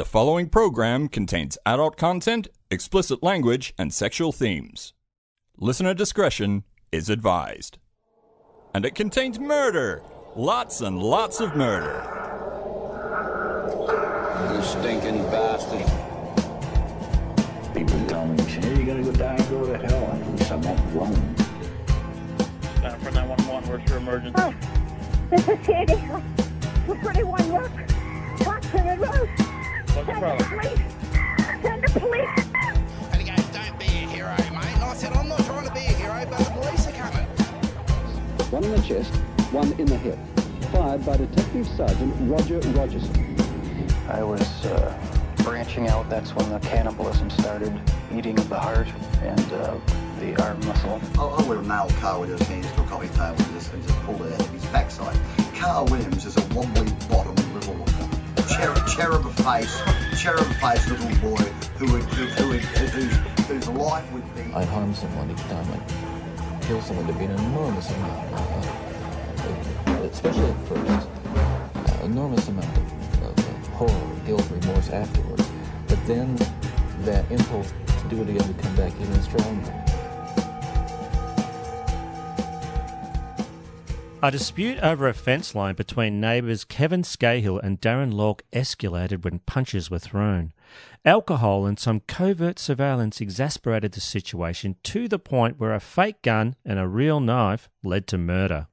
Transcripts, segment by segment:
The following program contains adult content, explicit language, and sexual themes. Listener discretion is advised. And it contains murder! Lots and lots of murder. You stinking bastard. People tell me, hey, you're gonna go die and go to hell. And at I'm not alone. Uh, for 911, where's your emergency? Oh, this is Sandy. Two pretty one look. Watson Road. What's the Send the problem? police. Send the police. And he goes, don't be a hero, mate. And I said, I'm not trying to be a hero, but the police are coming. One in the chest, one in the hip. Fired by Detective Sergeant Roger Rogerson. I was uh, branching out. That's when the cannibalism started, eating of the heart and uh, the arm muscle. I, I would have nailed Carl Williams' hands to a coffee table and just, and just pulled it out of his backside. Carl Williams is a wobbly bottom little cherub, cherub face, cherub face little boy who would, who, who would, whose, whose life would be. I'd harm someone each time I'd kill someone to be an enormous amount, uh, especially at first, uh, enormous amount of, of uh, horror, guilt, remorse afterwards. But then that impulse to do it again would come back even stronger. A dispute over a fence line between neighbours Kevin Scahill and Darren Lork escalated when punches were thrown. Alcohol and some covert surveillance exasperated the situation to the point where a fake gun and a real knife led to murder.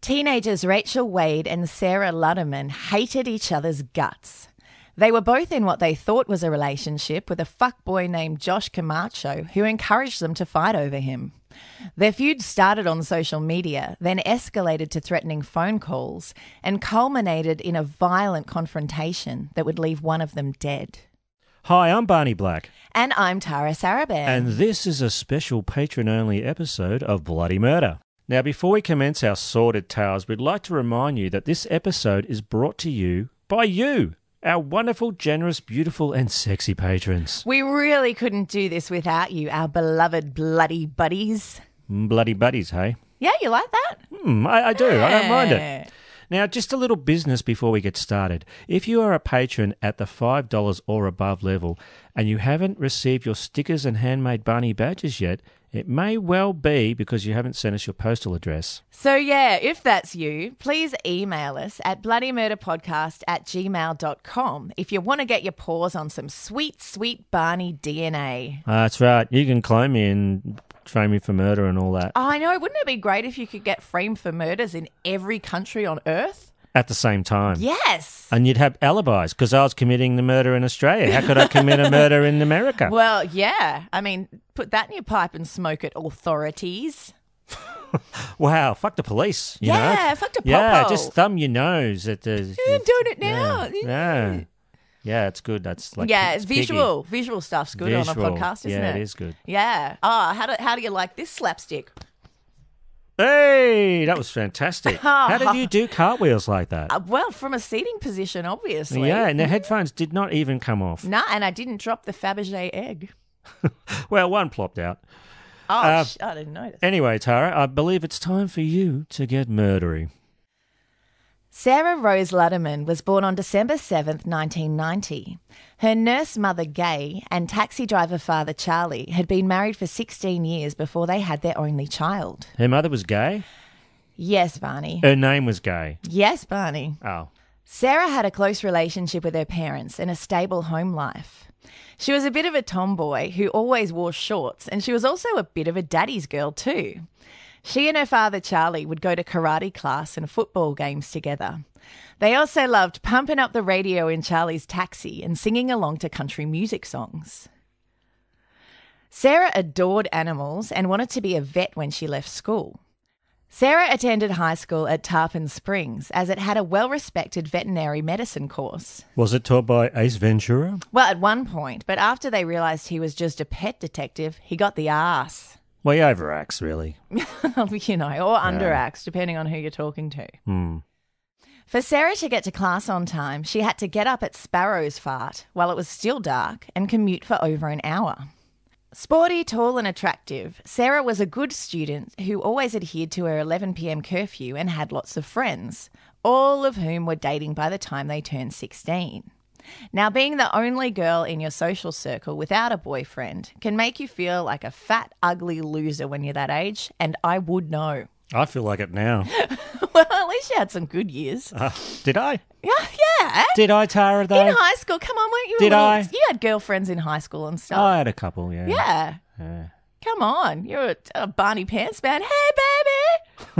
Teenagers Rachel Wade and Sarah Ludemann hated each other's guts. They were both in what they thought was a relationship with a fuckboy named Josh Camacho who encouraged them to fight over him. Their feud started on social media, then escalated to threatening phone calls, and culminated in a violent confrontation that would leave one of them dead. Hi, I'm Barney Black, And I'm Tara Saraban. and this is a special patron only episode of Bloody Murder. Now, before we commence our sordid tales, we'd like to remind you that this episode is brought to you by you, our wonderful, generous, beautiful, and sexy patrons. we really couldn't do this without you, our beloved bloody buddies. Mm, Bloody buddies, hey? Yeah, you like that? Hmm, I, I do. I don't mind it. Now, just a little business before we get started. If you are a patron at the $5 or above level and you haven't received your stickers and handmade Barney badges yet, it may well be because you haven't sent us your postal address. So, yeah, if that's you, please email us at bloodymurderpodcast at gmail.com if you want to get your paws on some sweet, sweet Barney DNA. Uh, that's right. You can clone me and frame me for murder and all that Oh, I know, wouldn't it be great if you could get framed for murders in every country on earth? At the same time. Yes. And you'd have alibis because I was committing the murder in Australia. How could I commit a murder in America? Well, yeah. I mean, put that in your pipe and smoke it, authorities. Wow, fuck the police. You Yeah, know? fuck the Yeah, popo. just thumb your nose at the. I'm doing it now. Yeah, yeah, yeah. It's good. That's like yeah, it's it's visual. Visual stuff's good on a podcast, isn't yeah, it? it is good. Yeah. Oh, how do, how do you like this slapstick? Hey, that was fantastic. How did you do cartwheels like that? Uh, well, from a seating position, obviously. Yeah, and the headphones did not even come off. Nah, and I didn't drop the Fabergé egg. Well, one plopped out. Oh, Uh, sh- I didn't notice. Anyway, Tara, I believe it's time for you to get murdery. Sarah Rose Ludemann was born on December 7th, 1990. Her nurse mother, Gay, and taxi driver father, Charlie, had been married for 16 years before they had their only child. Her mother was gay. Yes, Barney. Her name was gay. Yes, Barney. Oh, Sarah had a close relationship with her parents and a stable home life. She was a bit of a tomboy who always wore shorts, and she was also a bit of a daddy's girl, too. She and her father, Charlie, would go to karate class and football games together. They also loved pumping up the radio in Charlie's taxi and singing along to country music songs. Sarah adored animals and wanted to be a vet when she left school. Sarah attended high school at Tarpon Springs as it had a well respected veterinary medicine course. Was it taught by Ace Ventura? Well, at one point, but after they realised he was just a pet detective, he got the ass. Well, he overacts, really. you know, or underacts, depending on who you're talking to. Hmm. For Sarah to get to class on time, she had to get up at Sparrow's Fart while it was still dark and commute for over an hour. Sporty, tall, and attractive, Sarah was a good student who always adhered to her 11 pm curfew and had lots of friends, all of whom were dating by the time they turned 16. Now, being the only girl in your social circle without a boyfriend can make you feel like a fat, ugly loser when you're that age, and I would know. I feel like it now. well, at least you had some good years. Uh, did I? Yeah, yeah. Did I, Tara, though? In high school, come on, weren't you? Did little- I? You had girlfriends in high school and stuff. I had a couple, yeah. yeah. Yeah. Come on, you're a, a Barney Pants man. Hey,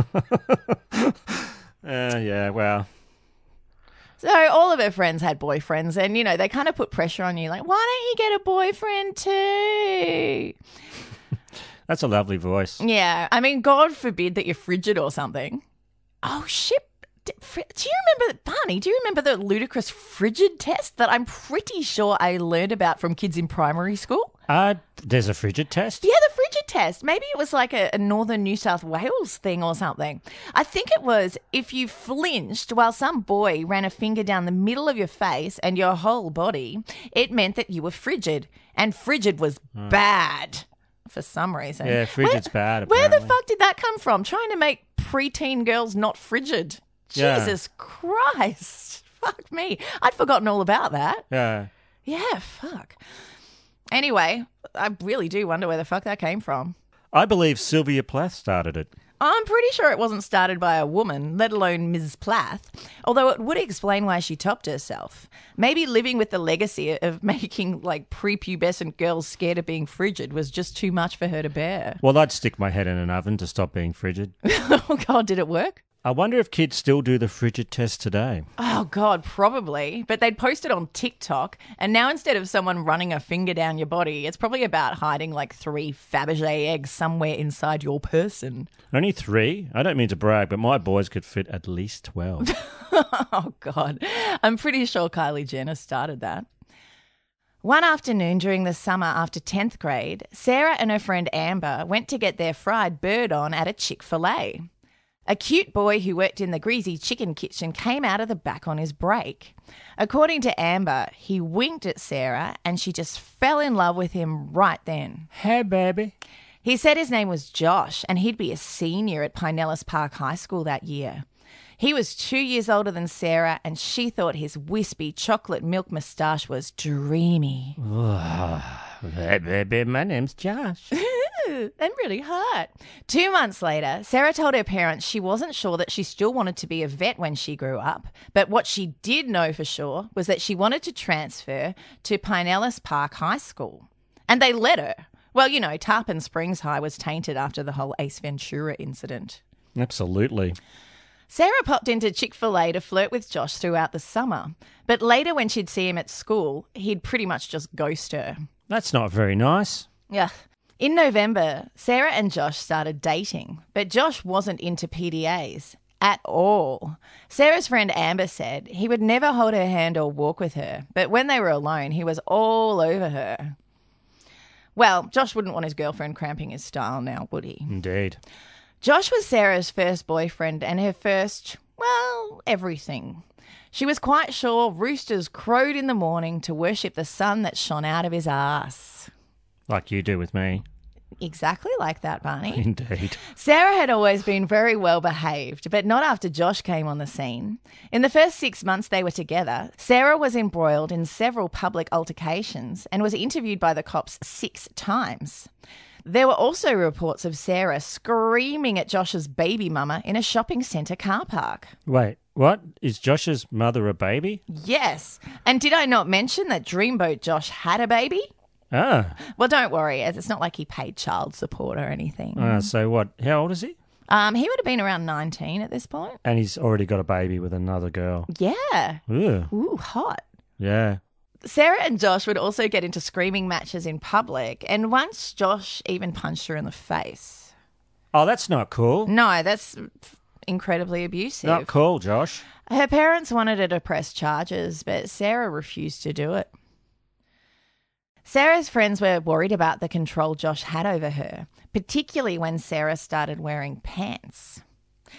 baby. Uh, yeah, well, So all of her friends had boyfriends, and you know they kind of put pressure on you, like, why don't you get a boyfriend too? that's a lovely voice. Yeah, I mean, God forbid that you're frigid or something. Oh shit! Do you remember, Barney? Do you remember the ludicrous frigid test that I'm pretty sure I learned about from kids in primary school? Uh, there's a frigid test. Yeah, the test. Maybe it was like a, a northern New South Wales thing or something. I think it was if you flinched while some boy ran a finger down the middle of your face and your whole body, it meant that you were frigid. And frigid was hmm. bad for some reason. Yeah, frigid's bad, Where the fuck did that come from? Trying to make preteen girls not frigid. Yeah. Jesus Christ. Fuck me. I'd forgotten all about that. Yeah. Yeah, fuck. Anyway, I really do wonder where the fuck that came from. I believe Sylvia Plath started it. I'm pretty sure it wasn't started by a woman, let alone Ms. Plath, although it would explain why she topped herself. Maybe living with the legacy of making like prepubescent girls scared of being frigid was just too much for her to bear. Well, I'd stick my head in an oven to stop being frigid. oh god, did it work? I wonder if kids still do the frigid test today. Oh god, probably. But they'd post it on TikTok, and now instead of someone running a finger down your body, it's probably about hiding like three Fabergé eggs somewhere inside your person. Only three? I don't mean to brag, but my boys could fit at least 12. oh, God. I'm pretty sure Kylie Jenner started that. One afternoon during the summer after 10th grade, Sarah and her friend Amber went to get their fried bird on at a Chick fil A. A cute boy who worked in the greasy chicken kitchen came out of the back on his break. According to Amber, he winked at Sarah and she just fell in love with him right then. hey, baby. He said his name was Josh and he'd be a senior at Pinellas Park High School that year. He was two years older than Sarah and she thought his wispy chocolate milk moustache was dreamy. Hey, baby, my name's Josh. Ooh, and really hot. Two months later, Sarah told her parents she wasn't sure that she still wanted to be a vet when she grew up, but what she did know for sure was that she wanted to transfer to Pinellas Park High School. And they let her. Well, you know, Tarpon Springs High was tainted after the whole Ace Ventura incident. Absolutely. Sarah popped into Chick fil A to flirt with Josh throughout the summer, but later when she'd see him at school, he'd pretty much just ghost her. That's not very nice. Yeah. In November, Sarah and Josh started dating, but Josh wasn't into PDAs at all. Sarah's friend Amber said he would never hold her hand or walk with her, but when they were alone, he was all over her. Well, Josh wouldn't want his girlfriend cramping his style now, would he? Indeed. Josh was Sarah's first boyfriend and her first, well, everything. She was quite sure roosters crowed in the morning to worship the sun that shone out of his ass. Like you do with me. Exactly like that, Barney. Indeed. Sarah had always been very well behaved, but not after Josh came on the scene. In the first six months they were together, Sarah was embroiled in several public altercations and was interviewed by the cops six times. There were also reports of Sarah screaming at Josh's baby mama in a shopping centre car park. Wait, what? Is Josh's mother a baby? Yes. And did I not mention that Dreamboat Josh had a baby? Ah. Well, don't worry, as it's not like he paid child support or anything. Ah, so what? How old is he? Um, he would have been around 19 at this point. And he's already got a baby with another girl. Yeah. Ugh. Ooh, hot. Yeah. Sarah and Josh would also get into screaming matches in public, and once Josh even punched her in the face. Oh, that's not cool. No, that's incredibly abusive. Not cool, Josh. Her parents wanted her to press charges, but Sarah refused to do it. Sarah's friends were worried about the control Josh had over her, particularly when Sarah started wearing pants.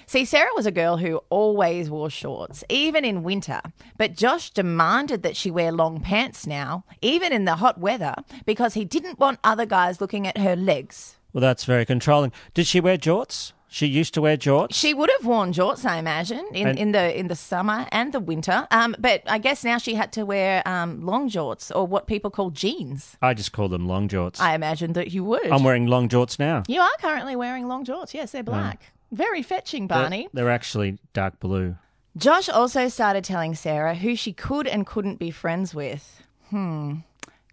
See, Sarah was a girl who always wore shorts, even in winter, but Josh demanded that she wear long pants now, even in the hot weather, because he didn't want other guys looking at her legs. Well, that's very controlling. Did she wear jorts? She used to wear jorts. She would have worn jorts, I imagine, in, And- in the in the summer and the winter. Um, but I guess now she had to wear um, long jorts or what people call jeans. I just call them long jorts. I imagine that you would. I'm wearing long jorts now. You are currently wearing long jorts. Yes, they're black. Very fetching, They're- Barney. They're, actually dark blue. Josh also started telling Sarah who she could and couldn't be friends with. Hmm.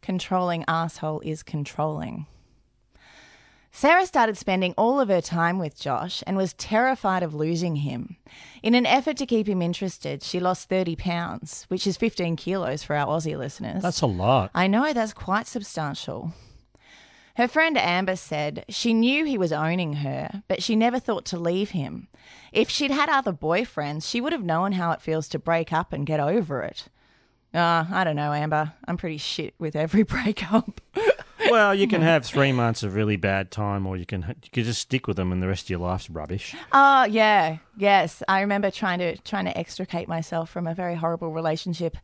Controlling asshole is controlling. Sarah started spending all of her time with Josh and was terrified of losing him. In an effort to keep him interested, she lost 30 pounds, which is 15 kilos for our Aussie listeners. That's a lot. I know, that's quite substantial. Her friend Amber said she knew he was owning her, but she never thought to leave him. If she'd had other boyfriends, she would have known how it feels to break up and get over it. Ah, I don't know, Amber. I'm pretty shit with every breakup. Well, you can have three months of really bad time, or you can you can just stick with them, and the rest of your life's rubbish. Oh yeah, yes. I remember trying to trying to extricate myself from a very horrible relationship,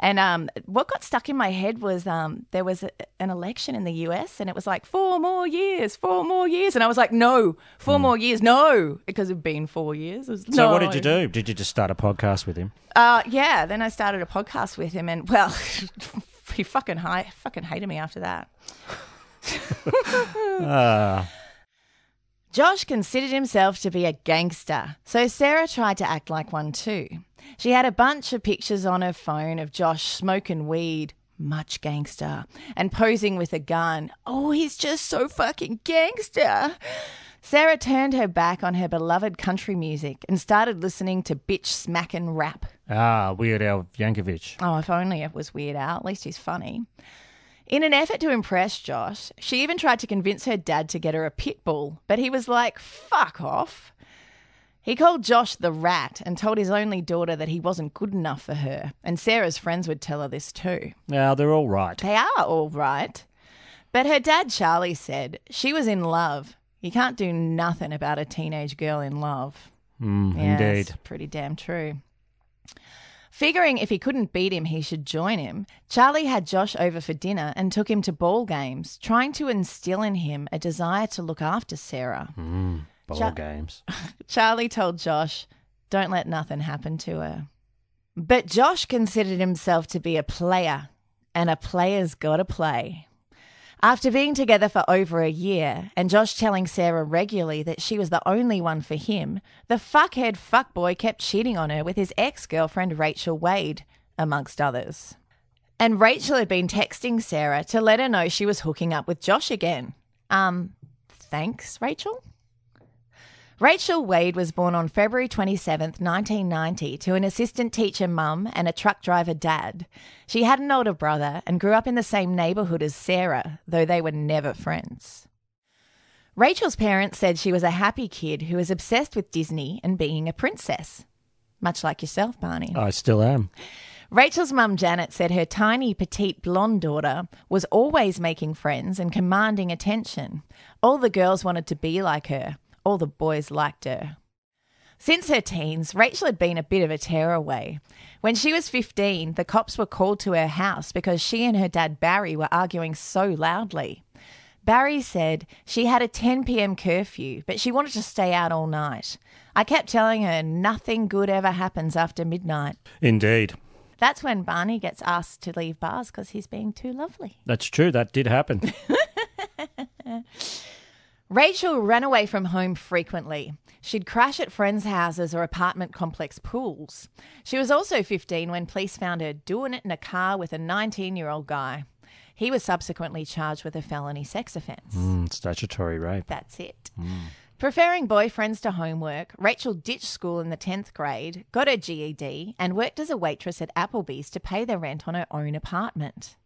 and um, what got stuck in my head was um, there was a, an election in the U.S. and it was like four more years, four more years, and I was like, no, four more years, no, because it'd been four years. Was, Hmm. So, what did you do? Did you just start a podcast with him? Uh, yeah. Then I started a podcast with him, and well, he fucking hi- fucking hated me after that. Ah, Josh considered himself to be a gangster, so Sarah tried to act like one too. She had a bunch of pictures on her phone of Josh smoking weed, much gangster, and posing with a gun. Oh, he's just so fucking gangster. Sarah turned her back on her beloved country music and started listening to bitch smacking rap. Ah, Weird Al Yankovic. Oh, if only it was Weird Al. At least he's funny. In an effort to impress Josh, she even tried to convince her dad to get her a pit bull, but he was like, fuck off. He called Josh the rat and told his only daughter that he wasn't good enough for her, and Sarah's friends would tell her this too. Now they're all right. They are all right. But her dad, Charlie, said she was in love. You can't do nothing about a teenage girl in love. Mm, Yeah, indeed. pretty damn true. Figuring if he couldn't beat him, he should join him, Charlie had Josh over for dinner and took him to ball games, trying to instill in him a desire to look after Sarah. Mm, ball Cha- games. Charlie told Josh, Don't let nothing happen to her. But Josh considered himself to be a player, and a player's gotta play. After being together for over a year, and Josh telling Sarah regularly that she was the only one for him, the fuckhead fuckboy kept cheating on her with his ex girlfriend Rachel Wade, amongst others. And Rachel had been texting Sarah to let her know she was hooking up with Josh again. Um, thanks, Rachel? Rachel Wade was born on February 27th, 1990, to an assistant teacher mum and a truck driver dad. She had an older brother and grew up in the same neighbourhood as Sarah, though they were never friends. Rachel's parents said she was a happy kid who was obsessed with Disney and being a princess. Much like yourself, Barney. I still am. Rachel's mum Janet said her tiny petite blonde daughter was always making friends and commanding attention. All the girls wanted to be like her. All the boys liked her. Since her teens, Rachel had been a bit of a tearaway. When she was 15, the cops were called to her house because she and her dad Barry were arguing so loudly. Barry said she had a 10 p.m. curfew, but she wanted to stay out all night. I kept telling her nothing good ever happens after midnight. Indeed. That's when Barney gets asked to leave bars because he's being too lovely. That's true. That did happen. Rachel ran away from home frequently. She'd crash at friends' houses or apartment complex pools. She was also 15 when police found her doing it in a car with a 19 year old guy. He was subsequently charged with a felony sex offence. Mm, statutory rape. That's it. Preferring boyfriends to homework, Rachel ditched school in the 10th grade, got her GED, and worked as a waitress at Applebee's to pay the rent on her own apartment.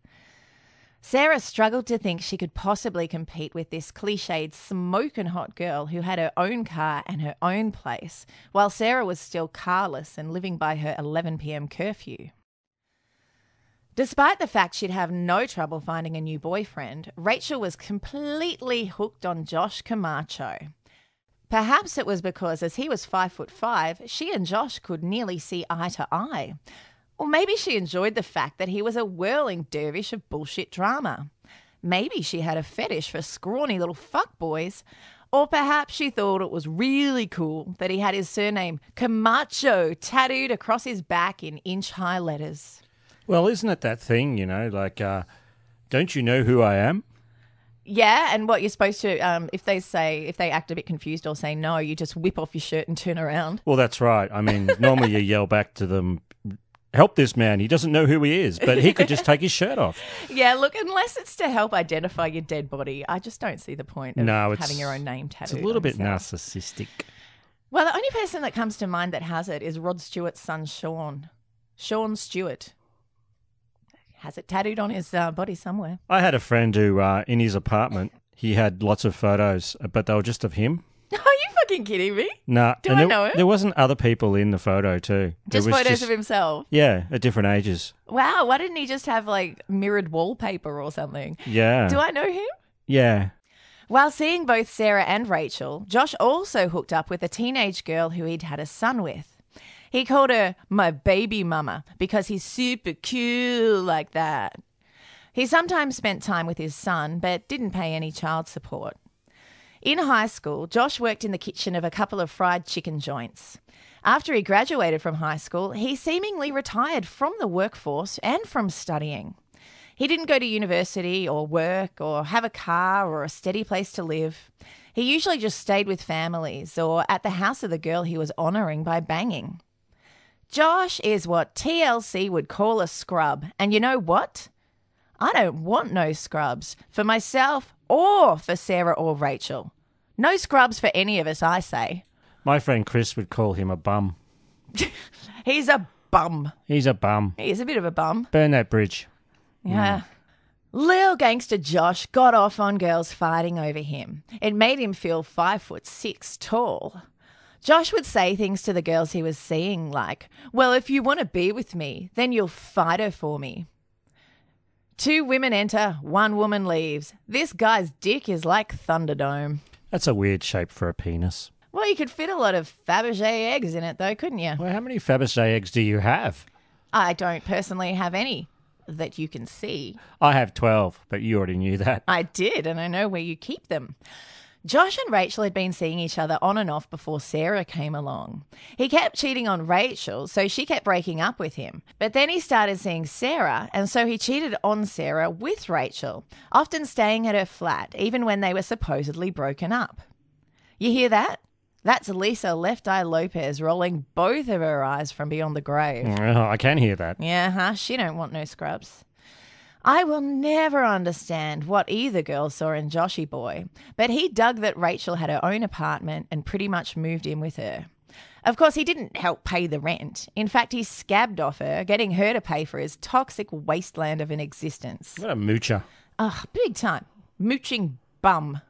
Sarah struggled to think she could possibly compete with this cliched smoking hot girl who had her own car and her own place, while Sarah was still carless and living by her 11 pm curfew. Despite the fact she'd have no trouble finding a new boyfriend, Rachel was completely hooked on Josh Camacho. Perhaps it was because as he was five foot five, she and Josh could nearly see eye to eye. Or maybe she enjoyed the fact that he was a whirling dervish of bullshit drama. Maybe she had a fetish for scrawny little fuckboys. Or perhaps she thought it was really cool that he had his surname Camacho tattooed across his back in inch high letters. Well, isn't it that thing, you know, like, uh, don't you know who I am? Yeah, and what you're supposed to, um, if they say, if they act a bit confused or say no, you just whip off your shirt and turn around. Well, that's right. I mean, normally you yell back to them, help this man. He doesn't know who he is, but he could just take his shirt off. Yeah, look, unless it's to help identify your dead body, I just don't see the point of No, it's having your own name tattooed. It's a little bit yourself. narcissistic. Well, the only person that comes to mind that has it is Rod Stewart's son, Sean. Sean Stewart has it tattooed on his uh, body somewhere. I had a friend who, uh, in his apartment, he had lots of photos, but they were just of him. Fucking kidding me? Nah, Do and I there, know him? there wasn't other people in the photo too. It Just was photos of himself. Yeah, at different ages. Wow, why didn't he just have like mirrored wallpaper or something? Yeah. Do I know him? Yeah. While seeing both Sarah and Rachel, Josh also hooked up with a teenage girl who he'd had a son with. He called her my baby mama because he's super cool like that. He sometimes spent time with his son, but didn't pay any child support. In high school, Josh worked in the kitchen of a couple of fried chicken joints. After he graduated from high school, he seemingly retired from the workforce and from studying. He didn't go to university or work or have a car or a steady place to live. He usually just stayed with families or at the house of the girl he was honouring by banging. Josh is what TLC would call a scrub. And you know what? I don't want no scrubs for myself or for Sarah or Rachel. No scrubs for any of us, I say. My friend Chris would call him a bum. He's a bum. He's a bum. He's a bit of a bum. Burn that bridge. Yeah. Mm. Lil gangster Josh got off on girls fighting over him. It made him feel five foot six tall. Josh would say things to the girls he was seeing like, Well, if you want to be with me, then you'll fight her for me. Two women enter, one woman leaves. This guy's dick is like Thunderdome. That's a weird shape for a penis. Well, you could fit a lot of Fabergé eggs in it, though, couldn't you? Well, how many Fabergé eggs do you have? I don't personally have any that you can see. I have 12, but you already knew that. I did, and I know where you keep them. Josh and Rachel had been seeing each other on and off before Sarah came along. He kept cheating on Rachel, so she kept breaking up with him. But then he started seeing Sarah, and so he cheated on Sarah with Rachel, often staying at her flat, even when they were supposedly broken up. You hear that? That's Lisa Left Eye Lopes rolling both of her eyes from beyond the grave. Oh, I can hear that. Yeah, huh? She don't want no scrubs. I will never understand what either girl saw in Joshy Boy, but he dug that Rachel had her own apartment and pretty much moved in with her. Of course, he didn't help pay the rent. In fact, he scabbed off her, getting her to pay for his toxic wasteland of an existence. What a moocher. Ugh, big time. Mooching bum.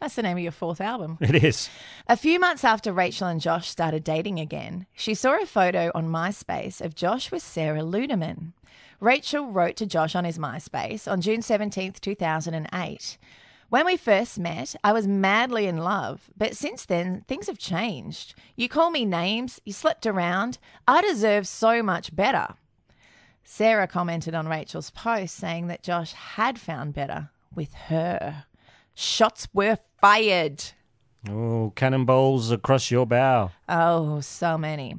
That's the name of your fourth album. It is. A few months after Rachel and Josh started dating again, she saw a photo on MySpace of Josh with Sarah Ludemann. Rachel wrote to Josh on his MySpace on June 17th, 2008. When we first met, I was madly in love, but since then, things have changed. You call me names, you slept around. I deserve so much better. Sarah commented on Rachel's post saying that Josh had found better with her. Shots were fired. Oh, cannonballs across your bow. Oh, so many.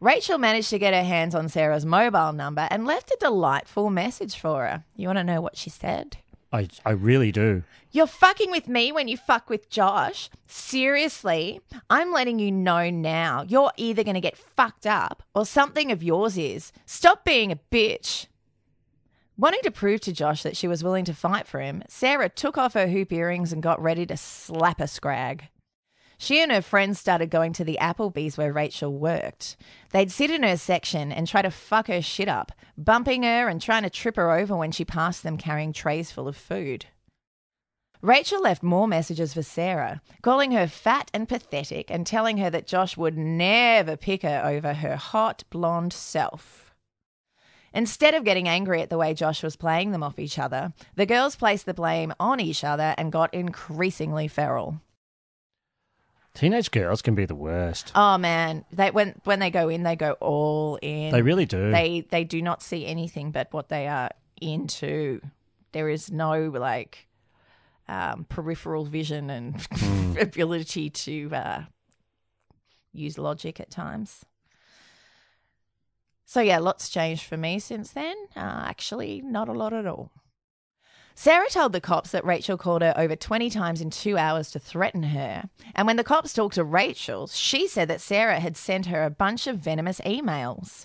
Rachel managed to get her hands on Sarah's mobile number and left a delightful message for her. You want to know what she said? I, I really do. You're fucking with me when you fuck with Josh? Seriously? I'm letting you know now. You're either going to get fucked up or something of yours is. Stop being a bitch. Wanting to prove to Josh that she was willing to fight for him, Sarah took off her hoop earrings and got ready to slap a scrag. She and her friends started going to the Applebee's where Rachel worked. They'd sit in her section and try to fuck her shit up, bumping her and trying to trip her over when she passed them carrying trays full of food. Rachel left more messages for Sarah, calling her fat and pathetic and telling her that Josh would never pick her over her hot blonde self. Instead of getting angry at the way Josh was playing them off each other, the girls placed the blame on each other and got increasingly feral. Teenage girls can be the worst. Oh man, they when when they go in, they go all in. They really do. They they do not see anything but what they are into. There is no like um, peripheral vision and ability to uh, use logic at times. So yeah, lots changed for me since then. Uh, actually, not a lot at all. Sarah told the cops that Rachel called her over 20 times in two hours to threaten her. And when the cops talked to Rachel, she said that Sarah had sent her a bunch of venomous emails.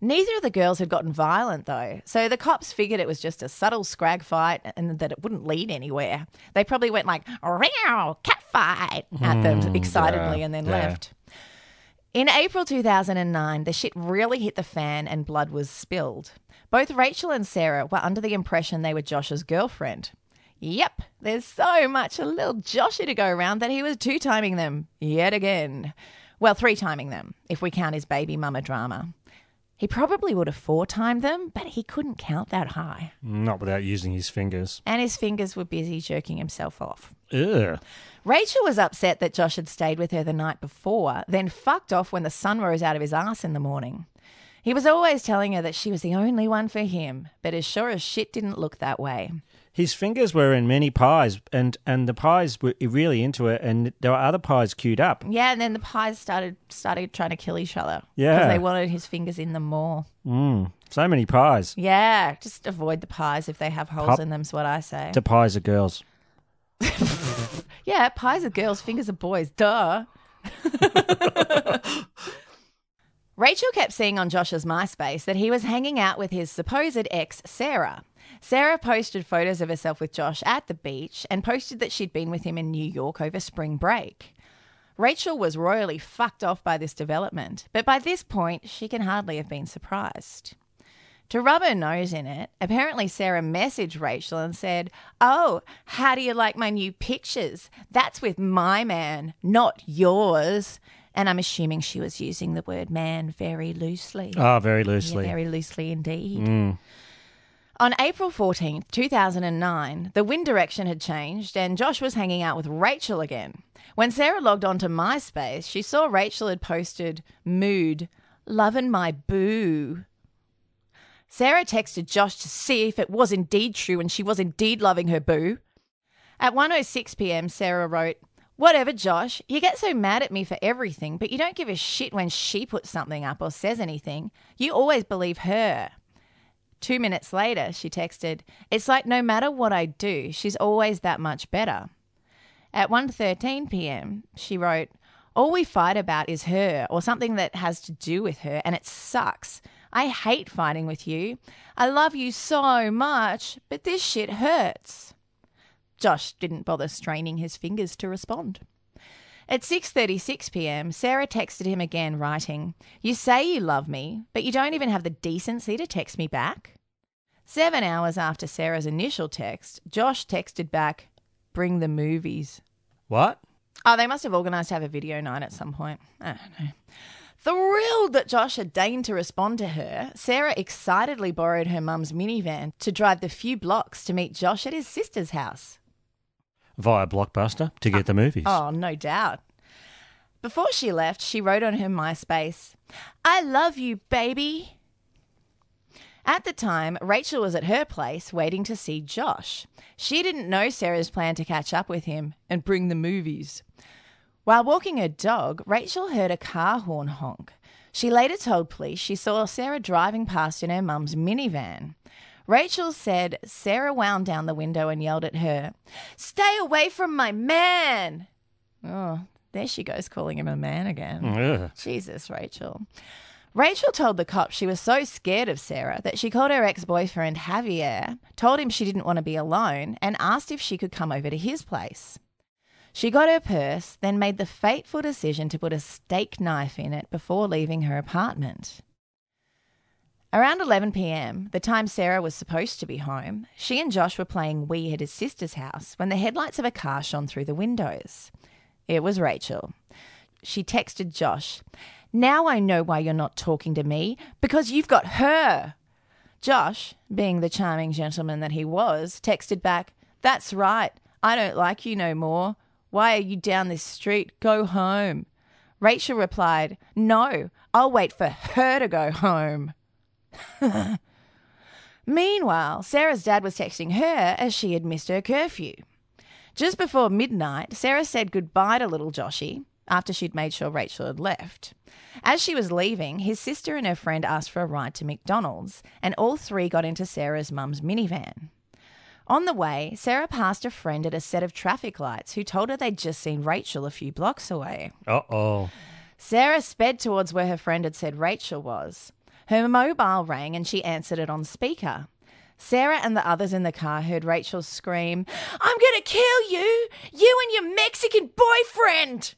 Neither of the girls had gotten violent, though, so the cops figured it was just a subtle scrag fight and that it wouldn't lead anywhere. They probably went like, row, cat fight at them Mm, excitedly yeah, and then yeah. left. In April 2009, the shit really hit the fan and blood was spilled. Both Rachel and Sarah were under the impression they were Josh's girlfriend. Yep, there's so much a little Joshy to go around that he was two timing them yet again. Well, three timing them, if we count his baby mama drama. He probably would have four timed them, but he couldn't count that high. Not without using his fingers. And his fingers were busy jerking himself off. Ugh. Rachel was upset that Josh had stayed with her the night before, then fucked off when the sun rose out of his ass in the morning. He was always telling her that she was the only one for him, but as sure as shit didn't look that way. His fingers were in many pies, and, and the pies were really into it, and there were other pies queued up. Yeah, and then the pies started started trying to kill each other. Yeah. Because they wanted his fingers in them more. Mm, so many pies. Yeah, just avoid the pies if they have holes Pop- in them, is what I say. The pies are girls. Yeah, pies are girls, fingers are boys. Duh. Rachel kept seeing on Josh's MySpace that he was hanging out with his supposed ex, Sarah. Sarah posted photos of herself with Josh at the beach and posted that she'd been with him in New York over spring break. Rachel was royally fucked off by this development, but by this point, she can hardly have been surprised. To rub her nose in it, apparently Sarah messaged Rachel and said, Oh, how do you like my new pictures? That's with my man, not yours. And I'm assuming she was using the word man very loosely. Oh, very loosely. Yeah, very loosely indeed. Mm. On April 14th, 2009, the wind direction had changed and Josh was hanging out with Rachel again. When Sarah logged onto MySpace, she saw Rachel had posted mood, lovin' my boo. Sarah texted Josh to see if it was indeed true and she was indeed loving her boo. At 1:06 p.m., Sarah wrote, "Whatever, Josh. You get so mad at me for everything, but you don't give a shit when she puts something up or says anything. You always believe her." 2 minutes later, she texted, "It's like no matter what I do, she's always that much better." At 1:13 p.m., she wrote, "All we fight about is her or something that has to do with her, and it sucks. I hate fighting with you. I love you so much, but this shit hurts." Josh didn't bother straining his fingers to respond. At 6:36 p.m., Sarah texted him again writing, "You say you love me, but you don't even have the decency to text me back." 7 hours after Sarah's initial text, Josh texted back, "Bring the movies." What? Oh, they must have organised to have a video night at some point. I don't know. Thrilled that Josh had deigned to respond to her, Sarah excitedly borrowed her mum's minivan to drive the few blocks to meet Josh at his sister's house. Via Blockbuster to get the movies. Oh, no doubt. Before she left, she wrote on her MySpace, I love you, baby. At the time, Rachel was at her place waiting to see Josh. She didn't know Sarah's plan to catch up with him and bring the movies. While walking her dog, Rachel heard a car horn honk. She later told police she saw Sarah driving past in her mum's minivan. Rachel said Sarah wound down the window and yelled at her, Stay away from my man! Oh, there she goes calling him a man again. Mm, Ugh. Jesus, Rachel. Rachel told the cops she was so scared of Sarah that she called her ex boyfriend Javier, told him she didn't want to be alone, and asked if she could come over to his place. She got her purse, then made the fateful decision to put a steak knife in it before leaving her apartment. Around 11 pm, the time Sarah was supposed to be home, she and Josh were playing Wii at his sister's house when the headlights of a car shone through the windows. It was Rachel. She texted Josh, Now I know why you're not talking to me, because you've got her. Josh, being the charming gentleman that he was, texted back, That's right, I don't like you no more. Why are you down this street? Go home. Rachel replied, No, I'll wait for her to go home. Meanwhile, Sarah's dad was texting her as she had missed her curfew. Just before midnight, Sarah said goodbye to little Joshy after she'd made sure Rachel had left. As she was leaving, his sister and her friend asked for a ride to McDonald's, and all three got into Sarah's mum's minivan. On the way, Sarah passed a friend at a set of traffic lights who told her they'd just seen Rachel a few blocks away. Uh oh. Sarah sped towards where her friend had said Rachel was. Her mobile rang and she answered it on speaker. Sarah and the others in the car heard Rachel scream, I'm going to kill you! You and your Mexican boyfriend!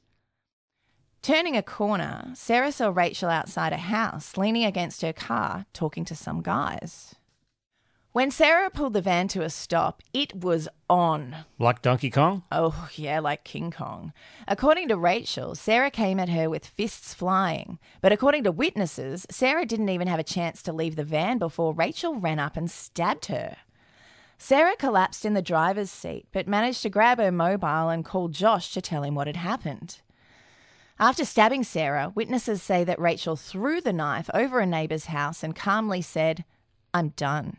Turning a corner, Sarah saw Rachel outside a house, leaning against her car, talking to some guys. When Sarah pulled the van to a stop, it was on. Like Donkey Kong? Oh, yeah, like King Kong. According to Rachel, Sarah came at her with fists flying. But according to witnesses, Sarah didn't even have a chance to leave the van before Rachel ran up and stabbed her. Sarah collapsed in the driver's seat, but managed to grab her mobile and call Josh to tell him what had happened. After stabbing Sarah, witnesses say that Rachel threw the knife over a neighbour's house and calmly said, I'm done.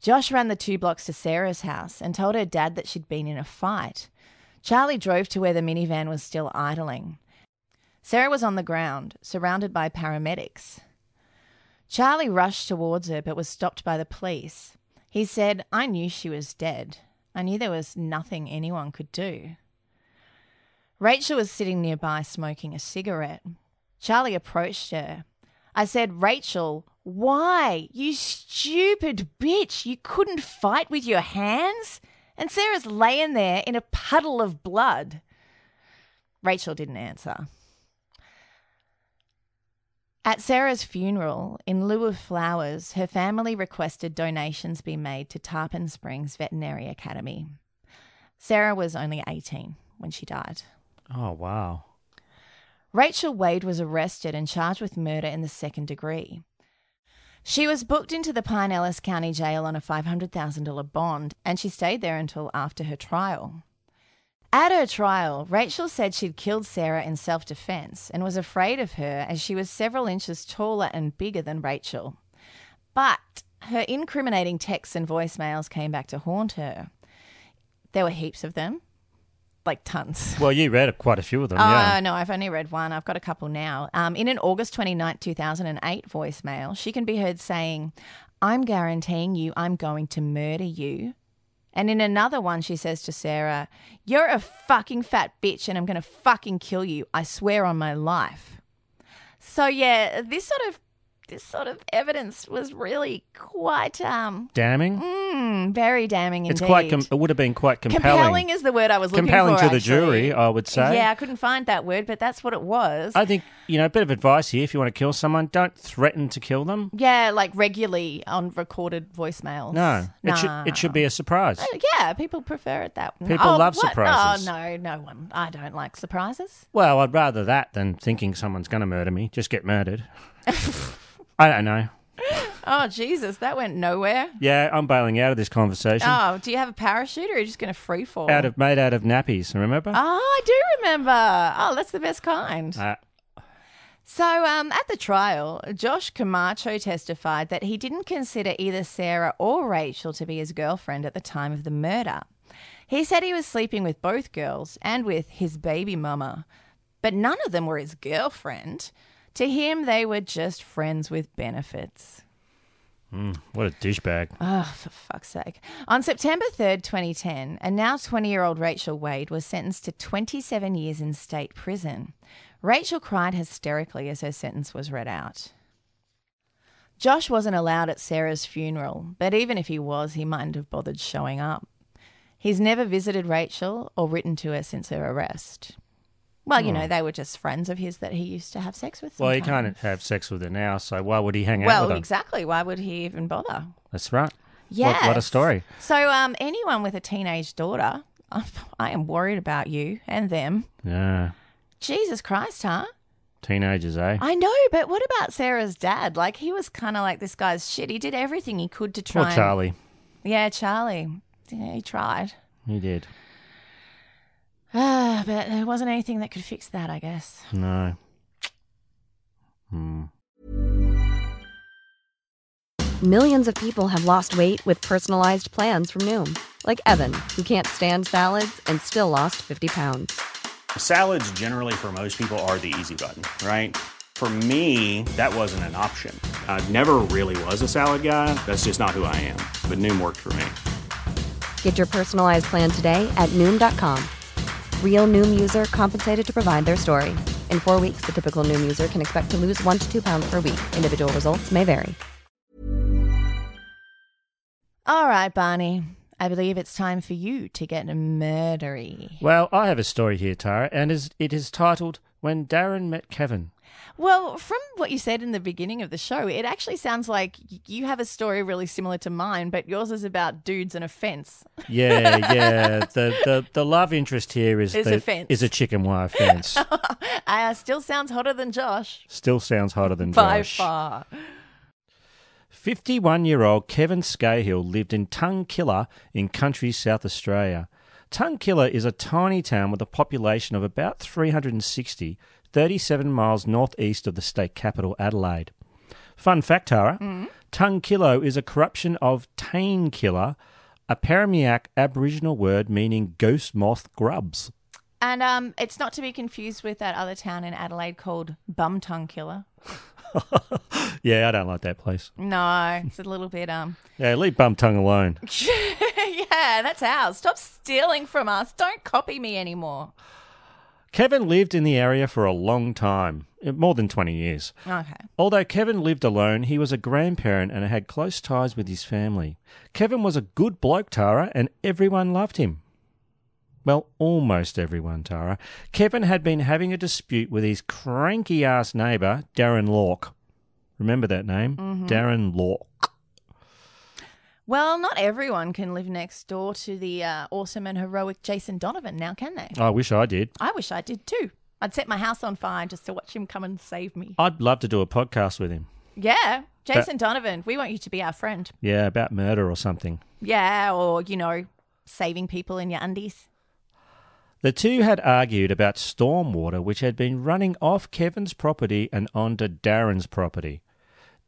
Josh ran the two blocks to Sarah's house and told her dad that she'd been in a fight. Charlie drove to where the minivan was still idling. Sarah was on the ground, surrounded by paramedics. Charlie rushed towards her but was stopped by the police. He said, I knew she was dead. I knew there was nothing anyone could do. Rachel was sitting nearby smoking a cigarette. Charlie approached her. I said, Rachel, why? You stupid bitch. You couldn't fight with your hands? And Sarah's laying there in a puddle of blood. Rachel didn't answer. At Sarah's funeral, in lieu of flowers, her family requested donations be made to Tarpon Springs Veterinary Academy. Sarah was only 18 when she died. Oh, wow. Rachel Wade was arrested and charged with murder in the second degree. She was booked into the Pinellas County Jail on a $500,000 bond, and she stayed there until after her trial. At her trial, Rachel said she'd killed Sarah in self defense and was afraid of her as she was several inches taller and bigger than Rachel. But her incriminating texts and voicemails came back to haunt her. There were heaps of them, like tons. Well, you read quite a few of them, Oh, yeah. no, I've only read one. I've got a couple now. Um, in an August 29, 2008 voicemail, she can be heard saying, I'm guaranteeing you I'm going to murder you. And in another one, she says to Sarah, You're a fucking fat bitch and I'm going to fucking kill you. I swear on my life. So, yeah, this sort of. This sort of evidence was really quite um Damning? mm, very damning It's quite. Com- it would have been quite compelling. Compelling is the word I was looking Compelling for. Compelling to the jury, I would say. Yeah, I couldn't find that word, but that's what it was. I think you know a bit of advice here. If you want to kill someone, don't threaten to kill them. yeah, like regularly on recorded voicemails. No, Nah. it should it should be a surprise. Uh, Yeah, people prefer it that way. People oh, love what? surprises. Oh, no, no one. I don't like surprises. Well, I'd rather that than thinking someone's going to murder me. Just get murdered. I don't know. Oh, Jesus, that went nowhere. Yeah, I'm bailing out of this conversation. Oh, do you have a parachute or are you just going to free fall? Out of made out of nappies. Remember? Oh, I do remember. Oh, that's the best kind. Uh, So, um, at the trial, Josh Camacho testified that he didn't consider either Sarah or Rachel to be his girlfriend at the time of the murder. He said he was sleeping with both girls and with his baby mama, but none of them were his girlfriend. To him, they were just friends with benefits. mm, what a douchebag. Oh, for fuck's sake. On September 3rd, 2010, a now 20 year old Rachel Wade was sentenced to 27 years in state prison. Rachel cried hysterically as her sentence was read out. Josh wasn't allowed at Sarah's funeral, but even if he was, he mightn't have bothered showing up. He's never visited Rachel or written to her since her arrest. Well, you know, they were just friends of his that he used to have sex with. Well, he sometimes. can't have sex with her now, so why would he hang out Well, with her? Well, exactly. Why would he even bother? That's right. Yeah. What, what a story. So, um, anyone with a teenage daughter, I am worried about you and them. Yeah. Jesus Christ, huh? Teenagers, eh? I know, but what about Sarah's dad? Like, he was kind of like this guy's shit. He did everything he could to try. Poor and- Charlie. Yeah, Charlie. Yeah, he tried. He did. Ah, but there wasn't anything that could fix that, I guess. No. Hmm. Millions of people have lost weight with personalized plans from Noom, like Evan, who can't stand salads and still lost 50 pounds. Salads, generally, for most people, are the easy button, right? For me, that wasn't an option. I never really was a salad guy. That's just not who I am. But Noom worked for me. Get your personalized plan today at Noom.com. Real Noom user compensated to provide their story. In four weeks, the typical Noom user can expect to lose one to two pounds per week. Individual results may vary. All right, Barney. I believe it's time for you to get murdery. Well, I have a story here, Tara, and is, it is titled When Darren Met Kevin. Well, from what you said in the beginning of the show, it actually sounds like you have a story really similar to mine, but yours is about dudes and a fence. Yeah, yeah. the, the, the love interest here is, Is the, a fence. is a chicken wire fence. uh, still sounds hotter than Josh. Still sounds hotter than By Josh. far. 51 year old Kevin Scahill lived in Tungkillo in country South Australia. Tungkillo is a tiny town with a population of about 360, 37 miles northeast of the state capital, Adelaide. Fun fact, Tara Tungkillo is a corruption of Tain Killer, a Peramangk Aboriginal word meaning ghost moth grubs. And um, it's not to be confused with that other town in Adelaide called Bum Tongue Killer. Yeah, I don't like that place. No, it's a little bit um. Yeah, leave bum tongue alone. yeah, that's ours. Stop stealing from us. Don't copy me anymore. Kevin lived in the area for a long time, eh, more than 20 years. Okay. Although Kevin lived alone, he was a grandparent and had close ties with his family. Kevin was a good bloke, Tara, and everyone loved him. Well, almost everyone, Tara. Kevin had been having a dispute with his cranky ass neighbour, Darren Lork. Remember that name? Mhm. Darren Lork. Well, not everyone can live next door to the uh, awesome and heroic Jason Donovan now, can they? I wish I did. I wish I did too. I'd set my house on fire just to watch him come and save me. I'd love to do a podcast with him. Yeah, Jason Donovan, we want you to be our friend. Yeah, about murder or something. Yeah, or, you know, saving people in your undies. The two had argued about stormwater which had been running off Kevin's property and onto Darren's property.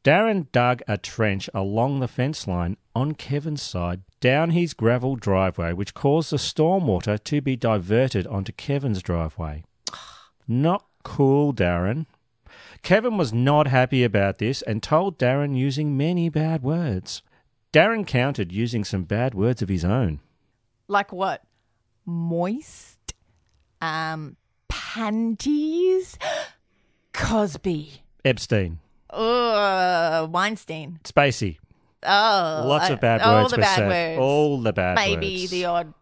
Darren dug a trench along the fence line on Kevin's side down his gravel driveway, which caused the stormwater to be diverted onto Kevin's driveway. Not cool, Darren. Kevin was not happy about this and told Darren using many bad words. Darren countered using some bad words of his own. Like what? Moist? Um, panties? Cosby. Epstein, Ugh, Weinstein. Spacey. Oh, Lots I- of bad words. all words the were bad said. words. All the bad Maybe words. the odd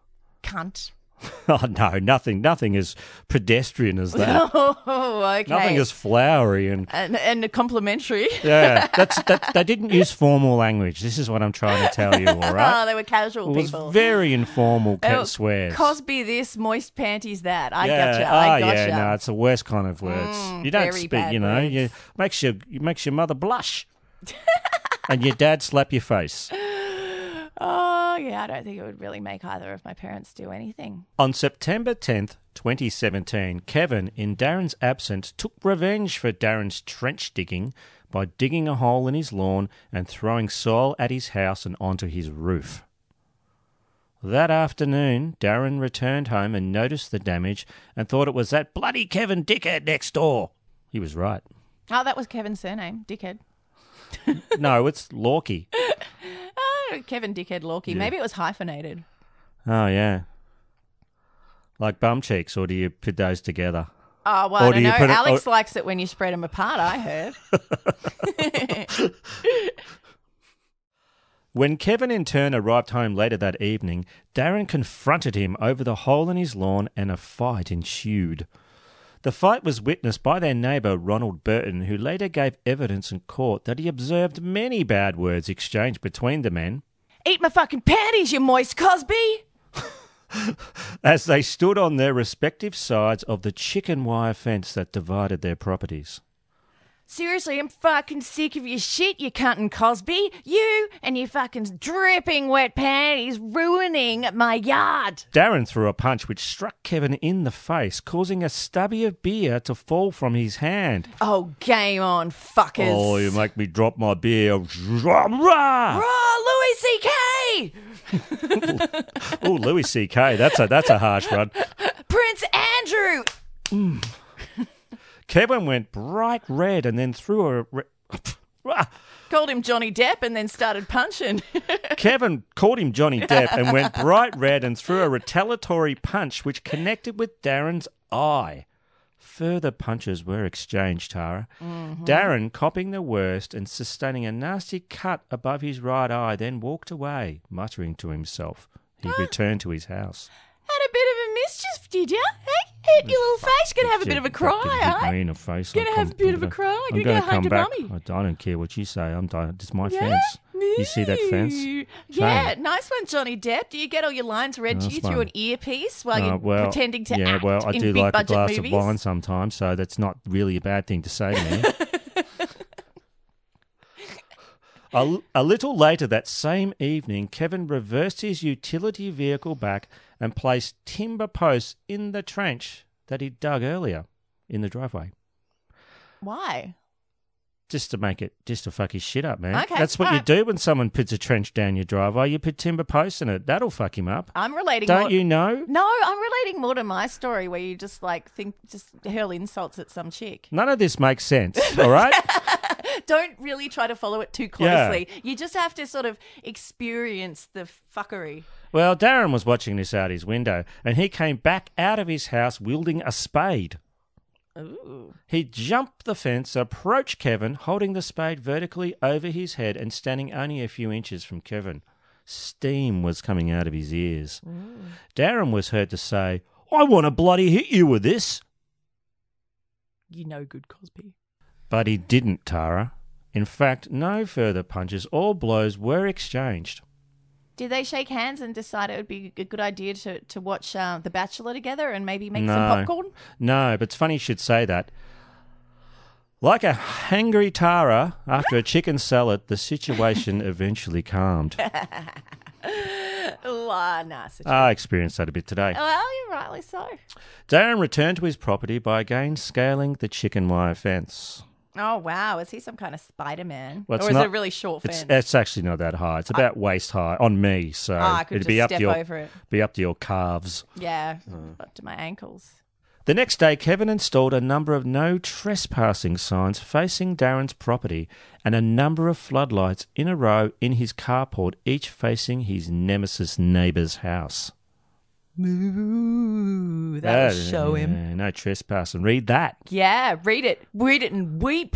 cunt. Oh no, nothing. Nothing as pedestrian as that. oh, okay. Nothing as flowery and and, and complimentary. yeah. That's that. They didn't use formal language. This is what I'm trying to tell you. All right. oh, they were casual It was people. very informal. Oh, swears. Cosby this, moist panties that. I yeah. gotcha. Oh I gotcha. yeah. No, it's the worst kind of words. Mm, you don't speak. You know. You makes your you makes your mother blush. and your dad slap your face. Oh, yeah, I don't think it would really make either of my parents do anything. On September 10th, 2017, Kevin, in Darren's absence, took revenge for Darren's trench digging by digging a hole in his lawn and throwing soil at his house and onto his roof. That afternoon, Darren returned home and noticed the damage and thought it was that bloody Kevin dickhead next door. He was right. Oh, that was Kevin's surname, Dickhead. No, it's Lorky. Kevin Dickhead Lorky. Yeah. Maybe it was hyphenated. Oh, yeah. Like bum cheeks, or do you put those together? Oh, well, Or I do don't you know. put it- Alex or- likes it when you spread them apart, I heard. When Kevin in turn arrived home later that evening, Darren confronted him over the hole in his lawn and a fight ensued. The fight was witnessed by their neighbour Ronald Burton, who later gave evidence in court that he observed many bad words exchanged between the men Eat my fucking panties, you moist Cosby! as they stood on their respective sides of the chicken wire fence that divided their properties. Seriously, I'm fucking sick of your shit, you cunt and Cosby. You and your fucking dripping wet panties ruining my yard. Darren threw a punch which struck Kevin in the face, causing a stubby of beer to fall from his hand. Oh, game on, fuckers. Oh, you make me drop my beer. Rah, rah! Raw Louis C.K. Oh, Louis C.K. That's a that's a harsh one. Prince Andrew. Mm. Kevin went bright red and then threw a. Re- Ah! Called him Johnny Depp and then started punching. Kevin called him Johnny Depp and went bright red and threw a retaliatory punch which connected with Darren's eye. Further punches were exchanged, Tara. Darren, copping the worst and sustaining a nasty cut above his right eye, then walked away, muttering to himself. He returned to his house. Had a bit of a did you? Hey, hit your little face. Gonna have a bit of a cry, eh? face. Gonna have a bit of a cry. I'm Gonna go home come to back. mummy. I, don't care what you say. I'm done. It's my Yeah? fence. You see that fence? Yeah, nice one, Johnny Depp. Do you get all your lines read to Nice you through one. an earpiece while Uh, you're pretending to yeah, act well, I in do big like a budget glass movies? of wine sometimes, so that's not really a bad thing to say to me. a, a little later that same evening, Kevin reversed his utility vehicle back and placed timber posts in the trench that he dug earlier in the driveway. Why? Just to make it, just to fuck his shit up, man. Okay, That's what you alright. do when someone puts a trench down your driveway. You put timber posts in it. That'll fuck him up. I'm relating. Don't more- you know? No, I'm relating more to my story where you just like think, just hurl insults at some chick. None of this makes sense, all right? Don't really try to follow it too Yeah. closely. You just have to sort of experience the fuckery. Well, Darren was watching this out his window, and he came back out of his house wielding a spade. Ooh. He jumped the fence, approached Kevin, holding the spade vertically over his head and standing only a few inches from Kevin. Steam was coming out of his ears. Darren was heard to say, I want to bloody hit you with this. You know good Cosby. But he didn't, Tara. In fact, no further punches or blows were exchanged. Did they shake hands and decide it would be a good idea to, to watch uh, The Bachelor together and maybe make no. some popcorn? No, but it's funny you should say that. Like a hangry Tara after a chicken salad, the situation eventually calmed. La, nah, I experienced that a bit today. Well, you're rightly so. Darren returned to his property by again scaling the chicken wire fence. Oh wow, is he some kind of Spider Man, Well, or is not- it really short It's, it's actually not that high. It's about waist high on me, so Oh, I could it'd be up step to your over it. be up to your calves. yeah, uh. up to my ankles. The next day, Kevin installed a number of no trespassing signs facing Darren's property and a number of floodlights in a row in his carport, each facing his nemesis neighbour's house. Ooh, that will Uh, show him. yeah, No trespassing. Read that. Yeah, read it, read it, and weep.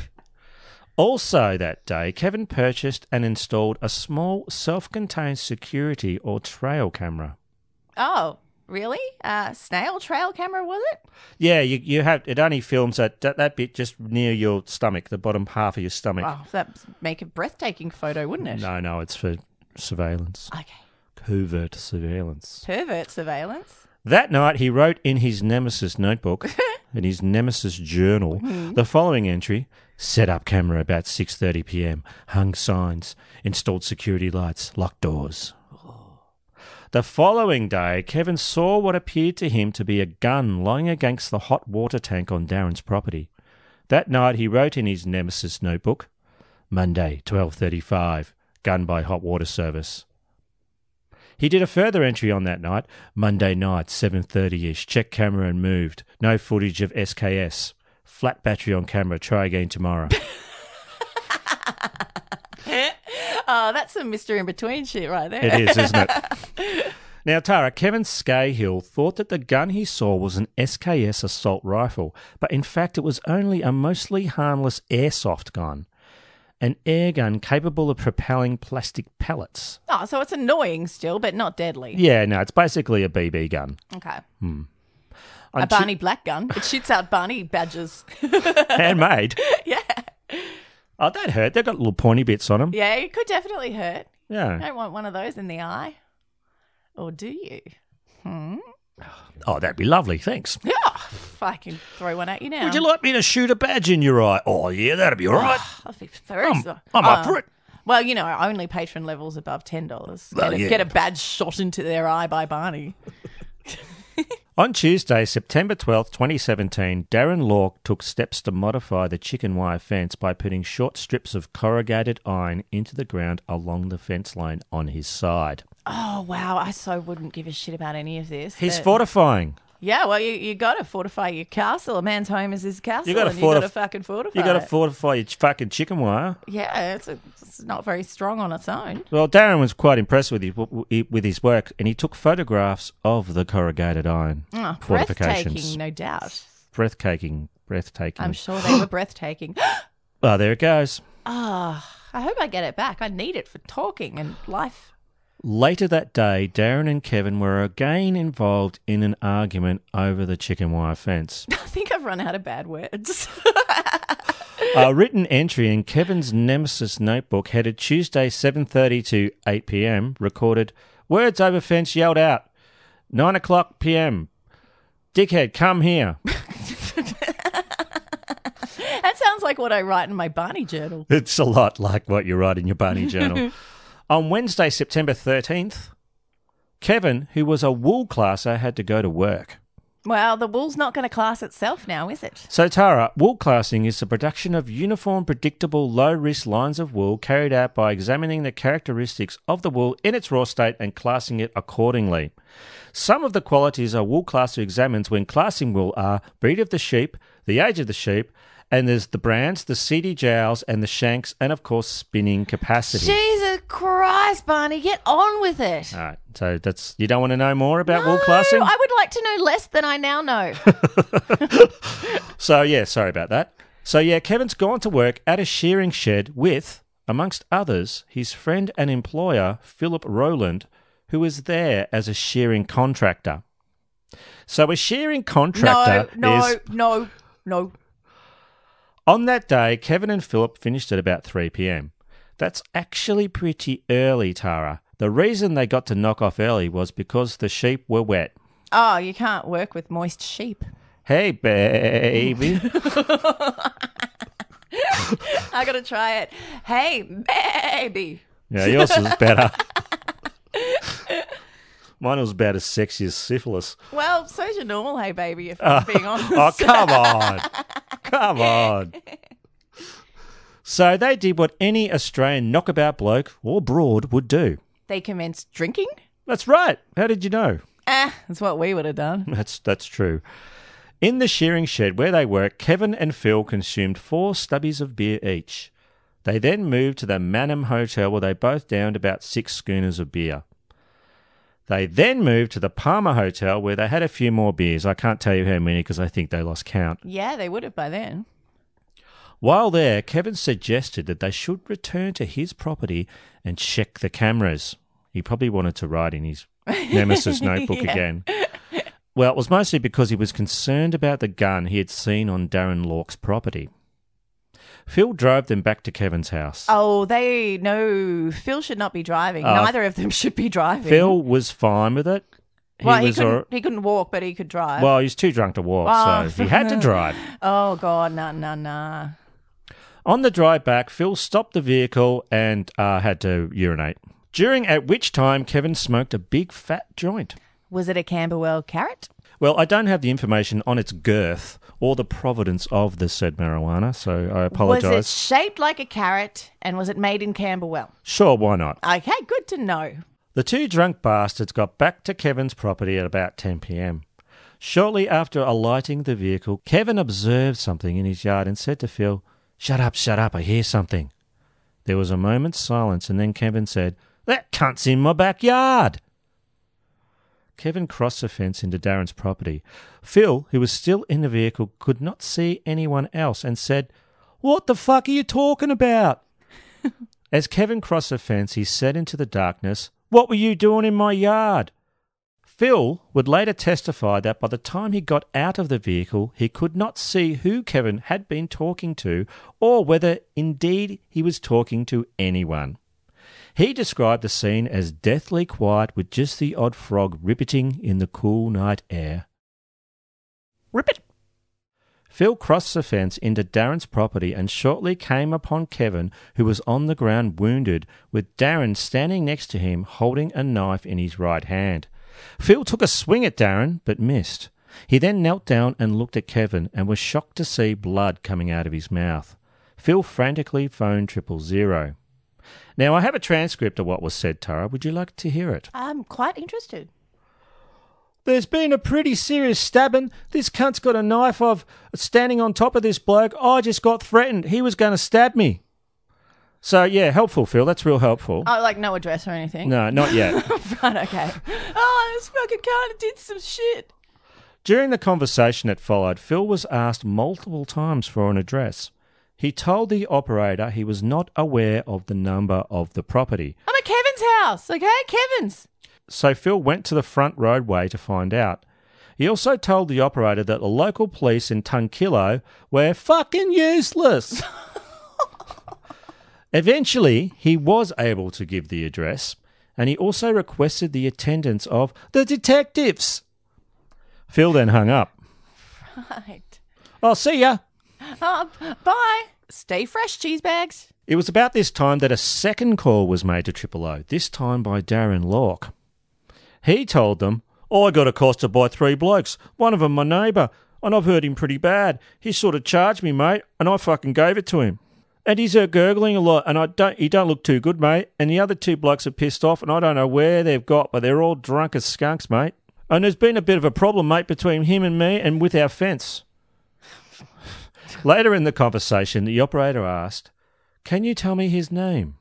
Also, that day, Kevin purchased and installed a small self contained security or trail camera. Oh, really? Uh, snail trail camera was it? Yeah, you, you have it only films that, that that bit just near your stomach, the bottom half of your stomach. Oh, that make a breathtaking photo, wouldn't it? No, no, it's for surveillance. Okay. Covert surveillance. Pervert surveillance. That night, he wrote in his Nemesis notebook, in his Nemesis journal, Mhm. the following entry: "Set up camera about 6:30 p.m. Hung signs, installed security lights, locked doors." The following day, Kevin saw what appeared to him to be a gun lying against the hot water tank on Darren's property. That night, he wrote in his Nemesis notebook: "Monday, 12:35, gun by hot water service." He did a further entry on that night, Monday night, 7.30ish. Check camera and moved. No footage of SKS. Flat battery on camera. Try again tomorrow. oh, that's some mystery in between shit right there. it is, isn't it? Now, Tara, Kevin Scahill thought that the gun he saw was an SKS assault rifle, but in fact it was only a mostly harmless airsoft gun. An air gun capable of propelling plastic pellets. Oh, so it's annoying still, but not deadly. Yeah, no, it's basically a BB gun. Okay. Hmm. A On Tu- Barney black gun. It shoots out Barney badges. handmade. yeah. Oh, that hurt. They've got little pointy bits on them. Yeah, it could definitely hurt. Yeah. You don't want one of those in the eye. Or do you? Hmm? Oh, that'd be lovely. Thanks. Yeah. If I can throw one at you now. Would you like me to shoot a badge in your eye? Oh, yeah, that'd be all right. That'd be very I'm- I'm up Uh, for it. Well, you know, only patron levels above ten dollars. Well, get, a- yeah. get a badge shot into their eye by Barney. On Tuesday, September 12th, 2017, Darren Lork took steps to modify the chicken wire fence by putting short strips of corrugated iron into the ground along the fence line on his side. Oh wow, I so wouldn't give a shit about any of this. He's but- fortifying. Yeah, well, you you got to fortify your castle. A man's home is his castle. You gotta and you got fortif- fucking fortify. You got to it. fortify your fucking chicken wire. Yeah, it's, a, it's not very strong on its own. Well, Darren was quite impressed with his, with his work, and he took photographs of the corrugated iron Oh, fortifications. breathtaking, no doubt. Breathtaking, breathtaking. I'm sure they were breathtaking. Well, there it goes. Ah, I hope I get it back. I need it for talking and life. Later that day, Darren and Kevin were again involved in an argument over the chicken wire fence. I think I've run out of bad words. A written entry in Kevin's Nemesis notebook headed Tuesday 7:30 to 8 p.m. recorded words over fence yelled out 9 o'clock p.m. Dickhead, come here. that sounds like what I write in my Barney journal. It's a lot like what you write in your Barney journal. On Wednesday, September 13th, Kevin, who was a wool classer, had to go to work. Well, the wool's not going to class itself now, is it? So, Tara, wool classing is the production of uniform, predictable, low risk lines of wool carried out by examining the characteristics of the wool in its raw state and classing it accordingly. Some of the qualities a wool classer examines when classing wool are breed of the sheep, the age of the sheep, and there's the brands, the seedy jowls, and the shanks, and of course, spinning capacity. Jesus Christ, Barney, get on with it. All right, so that's you don't want to know more about wool classing. I would like to know less than I now know. So yeah, sorry about that. So yeah, Kevin's gone to work at a shearing shed with, amongst others, his friend and employer Philip Rowland, who is there as a shearing contractor. So a shearing contractor no, no, is no, no. On that day. Kevin and Philip finished at about three p.m. That's actually pretty early, Tara. The reason they got to knock off early was because the sheep were wet. Oh, you can't work with moist sheep. Hey, baby. I got to try it. Hey, baby. Yeah, yours was better. Mine was about as sexy as syphilis. Well, so's your normal hey, baby, if I'm being honest. oh, come on. Come on. So they did what any Australian knockabout bloke or broad would do. They commenced drinking? That's right. How did you know? Eh, that's what we would have done. That's that's true. In the shearing shed where they work, Kevin and Phil consumed four stubbies of beer each. They then moved to the Mannum Hotel where they both downed about six schooners of beer. They then moved to the Palmer Hotel where they had a few more beers. I can't tell you how many because I think they lost count. Yeah, they would have by then. While there, Kevin suggested that they should return to his property and check the cameras. He probably wanted to write in his Nemesis notebook Yeah. again. Well, it was mostly because he was concerned about the gun he had seen on Darren Lork's property. Phil drove them back to Kevin's house. Oh, they no. Phil should not be driving. Oh. Neither of them should be driving. Phil was fine with it. He well, he couldn't. He couldn't walk, but he could drive. well, he's too drunk to walk, Oh. so he had to drive. oh God, nah, nah, nah. On the drive back, Phil stopped the vehicle and uh, had to urinate. During at which time Kevin smoked a big fat joint. Was it a Camberwell carrot? Well, I don't have the information on its girth or the providence of the said marijuana, so I apologise. Was it shaped like a carrot, and was it made in Camberwell? Sure, why not? Okay, good to know. The two drunk bastards got back to Kevin's property at about 10 pm. Shortly after alighting the vehicle, Kevin observed something in his yard and said to Phil, Shut up, shut up, I hear something. There was a moment's silence, and then Kevin said, That cunt's in my backyard. Kevin crossed the fence into Darren's property. Phil, who was still in the vehicle, could not see anyone else and said, What the fuck are you talking about? As Kevin crossed the fence, he said into the darkness, What were you doing in my yard? Phil would later testify that by the time he got out of the vehicle, he could not see who Kevin had been talking to or whether indeed he was talking to anyone. He described the scene as deathly quiet with just the odd frog rippeting in the cool night air. Rippet. Phil crossed the fence into Darren's property and shortly came upon Kevin, who was on the ground wounded, with Darren standing next to him holding a knife in his right hand. Phil took a swing at Darren, but missed. He then knelt down and looked at Kevin and was shocked to see blood coming out of his mouth. Phil frantically phoned triple zero. Now, I have a transcript of what was said, Tara. Would you like to hear it? I'm quite interested. There's been a pretty serious stabbing. This cunt's got a knife of standing on top of this bloke. I just got threatened. He was going to stab me. So, yeah, helpful, Phil. That's real helpful. Oh, like no address or anything? No, not yet. right, okay. Oh, this fucking cunt did some shit. During the conversation that followed, Phil was asked multiple times for an address. He told the operator he was not aware of the number of the property. I'm at Kevin's house, okay? Kevin's. So Phil went to the front roadway to find out. He also told the operator that the local police in Tungkillo were fucking useless. Eventually, he was able to give the address, and he also requested the attendance of the detectives. Phil then hung up. Right. I'll see ya. Oh, bye. Stay fresh, cheese bags. It was about this time that a second call was made to Triple O, this time by Darren Lork. He told them, I got accosted by three blokes, one of 'em my neighbour, and I've hurt him pretty bad. He sort of charged me, mate, and I fucking gave it to him. And he's uh, gurgling a lot, and I don't. He don't look too good, mate. And the other two blokes are pissed off, and I don't know where they've got, but they're all drunk as skunks, mate. And there's been a bit of a problem, mate, between him and me, and with our fence. Later in the conversation, the operator asked, "Can you tell me his name?"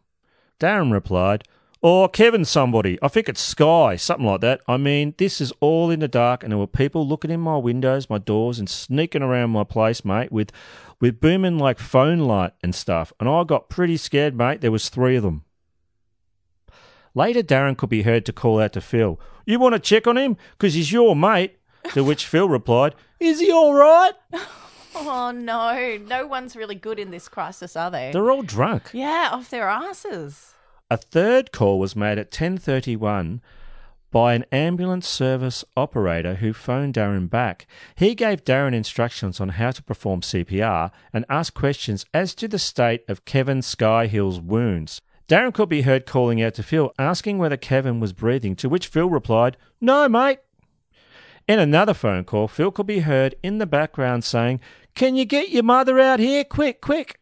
Darren replied, "Or Kevin somebody. I think it's Sky, something like that. I mean, this is all in the dark, and there were people looking in my windows, my doors, and sneaking around my place, mate, with with booming like phone light and stuff. And I got pretty scared, mate. There was three of them." Later, Darren could be heard to call out to Phil, You want to check on him? Because he's your mate. To which Phil replied, Is he all right? Oh no, no one's really good in this crisis, are they? They're all drunk. Yeah, off their asses. A third call was made at 10:31 by an ambulance service operator who phoned Darren back. He gave Darren instructions on how to perform CPR and asked questions as to the state of Kevin Scahill's wounds. Darren could be heard calling out to Phil, asking whether Kevin was breathing, to which Phil replied, No, mate. In another phone call, Phil could be heard in the background saying, Can you get your mother out here? Quick, quick.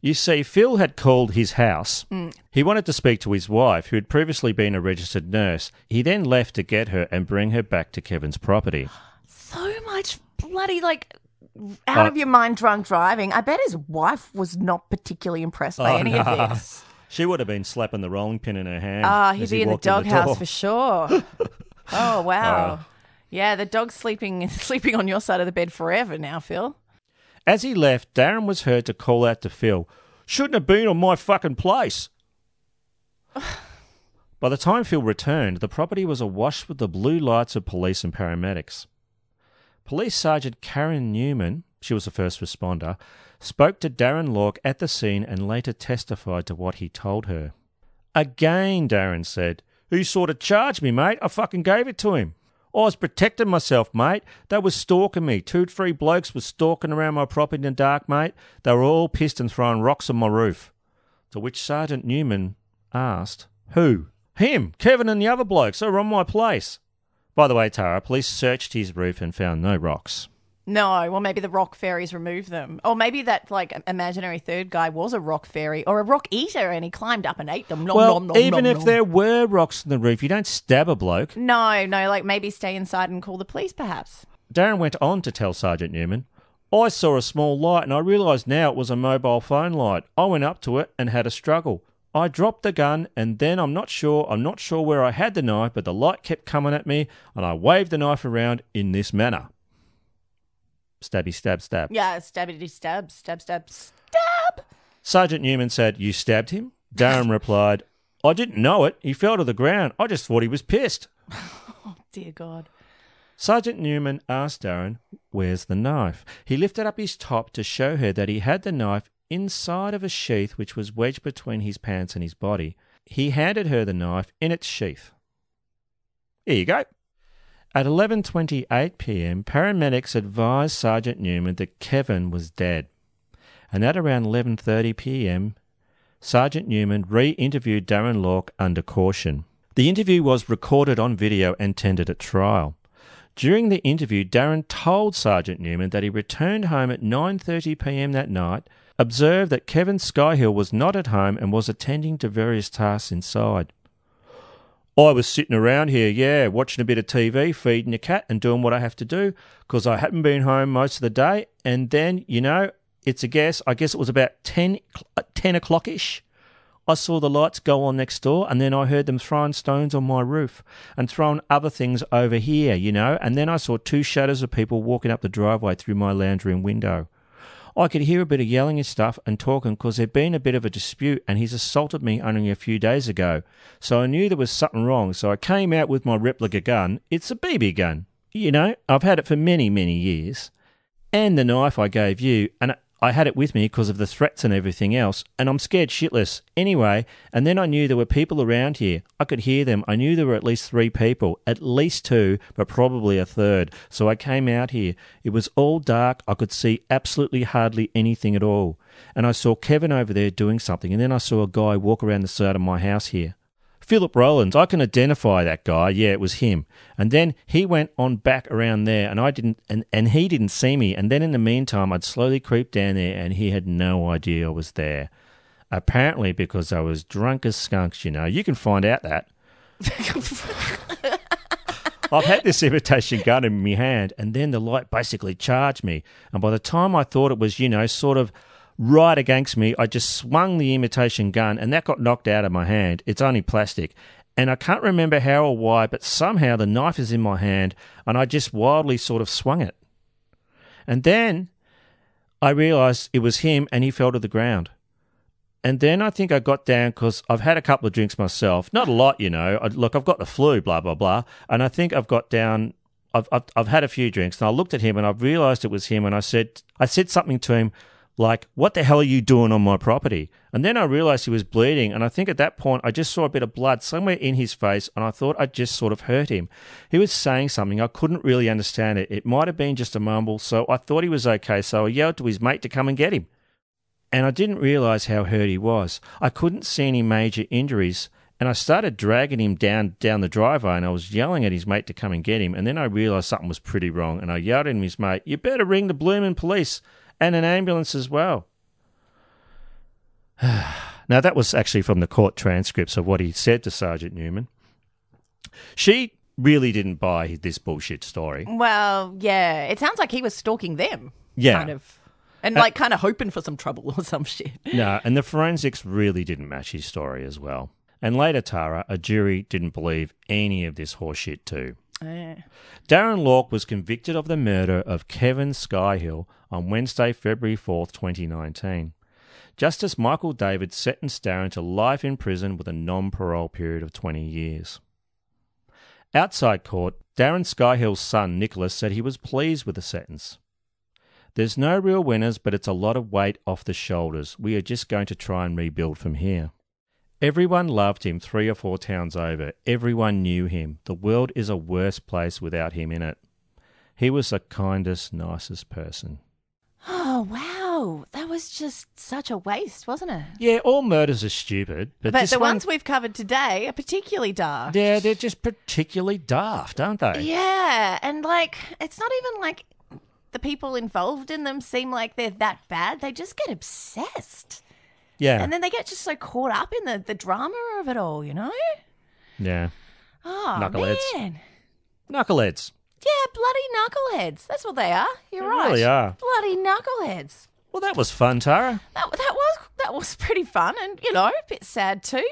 You see, Phil had called his house. Mm. He wanted to speak to his wife, who had previously been a registered nurse. He then left to get her and bring her back to Kevin's property. So much bloody like out Uh, of your mind drunk driving. I bet his wife was not particularly impressed by Oh, any no. of this. She would have been slapping the rolling pin in her hand. Ah, as he'd he be in the doghouse for sure. oh wow. Oh. Yeah, the dog's sleeping sleeping on your side of the bed forever now, Phil. As he left, Darren was heard to call out to Phil, Shouldn't have been on my fucking place. By the time Phil returned, the property was awash with the blue lights of police and paramedics. Police Sergeant Karen Newman, she was the first responder, spoke to Darren Lork at the scene and later testified to what he told her. Again, Darren said, Who sort of charged me, mate. I fucking gave it to him. I was protecting myself, mate. They was stalking me. Two, three blokes was stalking around my property in the dark, mate. They were all pissed and throwing rocks on my roof. To which Sergeant Newman asked, Who? Him, Kevin, and the other blokes. They were on my place. By the way, Tara, police searched his roof and found no rocks. No, well maybe the rock fairies removed them. Or maybe that like imaginary third guy was a rock fairy or a rock eater and he climbed up and ate them. Nom, well, nom, nom, even if there were rocks on the roof, you don't stab a bloke. No, no, like maybe stay inside and call the police perhaps. Darren went on to tell Sergeant Newman, I saw a small light and I realised now it was a mobile phone light. I went up to it and had a struggle. I dropped the gun and then I'm not sure, I'm not sure where I had the knife, but the light kept coming at me and I waved the knife around in this manner. Stabby, stab, stab. Yeah, stabby stab, stab, stab, stab. Sergeant Newman said, You stabbed him? Darren replied, I didn't know it. He fell to the ground. I just thought he was pissed. Oh, dear God. Sergeant Newman asked Darren, Where's the knife? He lifted up his top to show her that he had the knife inside of a sheath which was wedged between his pants and his body. He handed her the knife in its sheath. Here you go. At 11:28 p.m., paramedics advised Sergeant Newman that Kevin was dead. And at around 11:30 p.m., Sergeant Newman re-interviewed Darren Lork under caution. The interview was recorded on video and tendered at trial. During the interview, Darren told Sergeant Newman that he returned home at 9:30 p.m. that night, observed that Kevin Scahill was not at home and was attending to various tasks inside. I was sitting around here, yeah, watching a bit of TV, feeding the cat, and doing what I have to do because I hadn't been home most of the day. And then, you know, it's a guess. I guess it was about 10, uh, 10 o'clock ish. I saw the lights go on next door, and then I heard them throwing stones on my roof and throwing other things over here, you know. And then I saw two shadows of people walking up the driveway through my lounge room window. I could hear a bit of yelling and stuff and talking because there'd been a bit of a dispute and he's assaulted me only a few days ago. So I knew there was something wrong. So I came out with my replica gun. It's a BB gun. You know, I've had it for many, many years. And the knife I gave you, and I had it with me because of the threats and everything else, and I'm scared shitless. Anyway, and then I knew there were people around here. I could hear them. I knew there were at least three people, at least two, but probably a third. So I came out here. It was all dark. I could see absolutely hardly anything at all. And I saw Kevin over there doing something, and then I saw a guy walk around the side of my house here. Philip Rowlands, I can identify that guy. Yeah, it was him. And then he went on back around there and I didn't and, and he didn't see me. And then in the meantime I'd slowly creep down there and he had no idea I was there. Apparently because I was drunk as skunks, you know. You can find out that. I've had this imitation gun in my hand, and then the light basically charged me. And by the time I thought it was, you know, sort of right against me. I just swung the imitation gun and that got knocked out of my hand. It's only plastic. And I can't remember how or why, but somehow the knife is in my hand and I just wildly sort of swung it. And then I realized it was him and he fell to the ground. And then I think I got down because I've had a couple of drinks myself. Not a lot, you know. I, look, I've got the flu, blah, blah, blah. And I think I've got down I've, I've, I've had a few drinks and I looked at him and I realized it was him and I said I said something to him like, what the hell are you doing on my property? And then I realized he was bleeding. And I think at that point, I just saw a bit of blood somewhere in his face. And I thought I'd just sort of hurt him. He was saying something. I couldn't really understand it. It might have been just a mumble. So I thought he was okay. So I yelled to his mate to come and get him. And I didn't realize how hurt he was. I couldn't see any major injuries. And I started dragging him down down the driveway and I was yelling at his mate to come and get him. And then I realized something was pretty wrong. And I yelled at his mate, You better ring the bloomin' police and an ambulance as well. now, that was actually from the court transcripts of what he said to Sergeant Newman. She really didn't buy this bullshit story. Well, yeah. It sounds like he was stalking them. Yeah. Kind of. And uh, like kind of hoping for some trouble or some shit. No, and the forensics really didn't match his story as well. And later, Tara, a jury didn't believe any of this horseshit too. Yeah. Darren Lork was convicted of the murder of Kevin Scahill on Wednesday, February 4th, 2019. Justice Michael David sentenced Darren to life in prison with a non parole period of 20 years. Outside court, Darren Scahill's son Nicholas said he was pleased with the sentence. There's no real winners, but it's a lot of weight off the shoulders. We are just going to try and rebuild from here. Everyone loved him three or four towns over. Everyone knew him. The world is a worse place without him in it. He was the kindest, nicest person. Oh, wow. That was just such a waste, wasn't it? Yeah, all murders are stupid, but, But, this the one, ones we've covered today are particularly dark. yeah, they're just particularly daft, aren't they? Yeah, and like it's not even like the people involved in them seem like they're that bad. They just get obsessed. Yeah. And then they get just so caught up in the, the drama of it all, you know? yeah. Oh, Knuckleheads. man. Knuckleheads. Yeah, bloody knuckleheads. That's what they are. You're They right. really are. Bloody knuckleheads. Well, that was fun, Tara. That, that was that was pretty fun and, you know, a bit sad too.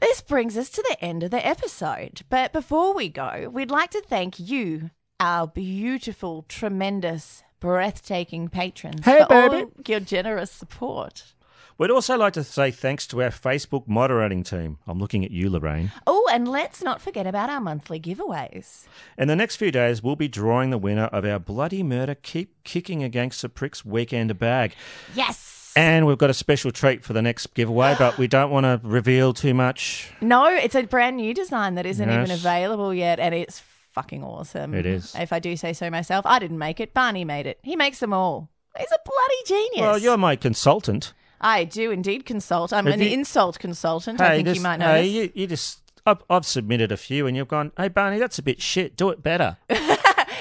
This brings us to the end of the episode. But before we go, we'd like to thank you, our beautiful, tremendous, breathtaking patrons Hey, for all baby. your generous support. We'd also like to say thanks to our Facebook moderating team. I'm looking at you, Lorraine. Oh, and let's not forget about our monthly giveaways. In the next few days, we'll be drawing the winner of our Bloody Murder Keep Kicking Against the Pricks weekend bag. Yes. And we've got a special treat for the next giveaway, but we don't want to reveal too much. No, it's a brand new design that isn't even available yet, and it's fucking awesome. It is. If I do say so myself, I didn't make it. Barney made it. He makes them all. He's a bloody genius. Well, you're my consultant. I do indeed consult. I'm Have an you- insult consultant. I think just, you might hey, notice. you, you just. I've, I've submitted a few, and you've gone, "Hey, Barney, that's a bit shit. Do it better."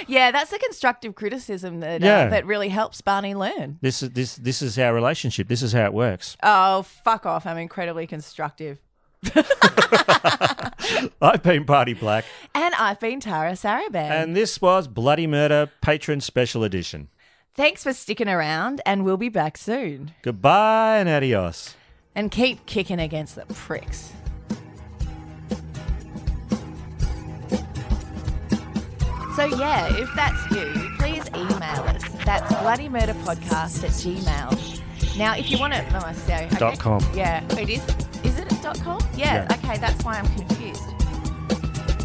Yeah, that's a constructive criticism that Yeah. uh, that really helps Barney learn. this is this this is our relationship. This is how it works. Oh, fuck off! I'm incredibly constructive. I've been Barney Black, And I've been Tara Saraban. and this was Bloody Murder Patron Special Edition. Thanks for sticking around, and we'll be back soon. Goodbye and adios. And keep kicking against the pricks. So yeah, if that's you, please email us. That's bloodymurderpodcast at gmail. Now, if you want to, oh, no, I see. Okay. Dot com. Yeah, it is. Is it dot com? Yeah. Yeah. Okay, that's why I'm confused.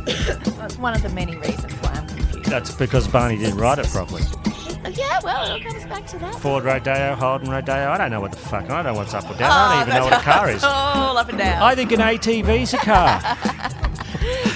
that's one of the many reasons why I'm confused. That's because Barney didn't write it properly. Yeah, well, it all comes back to that. Ford Rodeo, Holden Rodeo. I don't know what the fuck. I don't know what's up or down. I don't oh, even know what a car is. All up and down. I think an ATV's a car.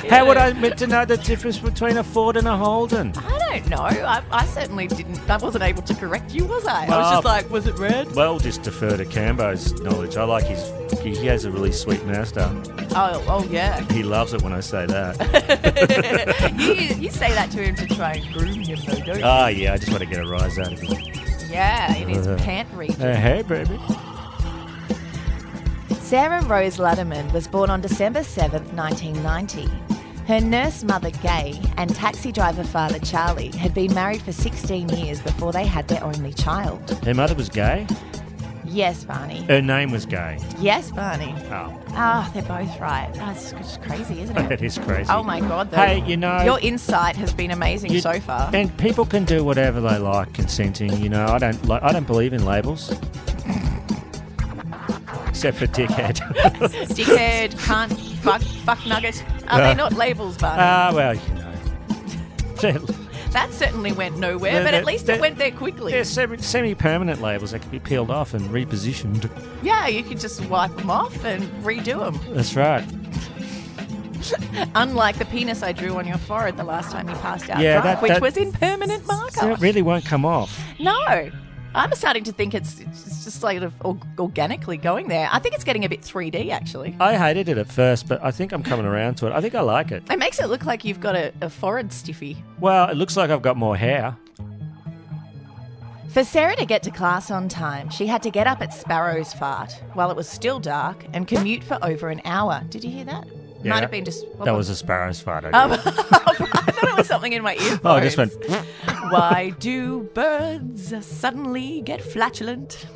How would I meant to know the difference between a Ford and a Holden? I don't know. I, I certainly didn't. I wasn't able to correct you, was I? I was just like, was it red? Well, just defer to Cambo's knowledge. I like his. He has a really sweet master. Oh, oh yeah. He loves it when I say that. you, you say that to him to try and groom him, though, don't you? Ah, yeah. I just want to get a rise out of him. yeah, in his Uh, pant region. Uh, hey, baby. Sarah Rose Ludemann was born on December 7th, 1990. Her nurse mother, Gay, and taxi driver father, Charlie, had been married for 16 years before they had their only child. Her mother was gay. Yes, Barney. Her name was gay. Yes, Barney. Oh, Ah, they're both right. That's just crazy, isn't it? that is crazy. Oh my god! Though. Hey, you know- your insight has been amazing You- so far. And people can do whatever they like, consenting. You know, I don't. Like, I don't believe in labels. Except for dickhead. Dickhead, cunt, fuck, fuck nugget. Are Uh, they not labels, Barney? Ah, well, you know. That certainly went nowhere, they're- but at least it went there quickly. They're semi- semi-permanent labels that can be peeled off and repositioned. Yeah, you could just wipe them off and redo them. That's right. Unlike the penis I drew on your forehead the last time you passed out Yeah, drunk, that- which was in permanent marker. So it really won't come off. No. I'm starting to think it's, it's just like sort of organically going there. I think it's getting a bit 3D actually. I hated it at first, but I think I'm coming around to it. I think I like it. It makes it look like you've got a, a forehead stiffy. Well, it looks like I've got more hair. For Sarah to get to class on time, she had to get up at Sparrow's Fart while it was still dark and commute for over an hour. Did you hear that? Yeah. Might have been just. what That was- a sparrow's fart. I Um. I thought it was something in my ear. oh, I just went. Why do birds suddenly get flatulent?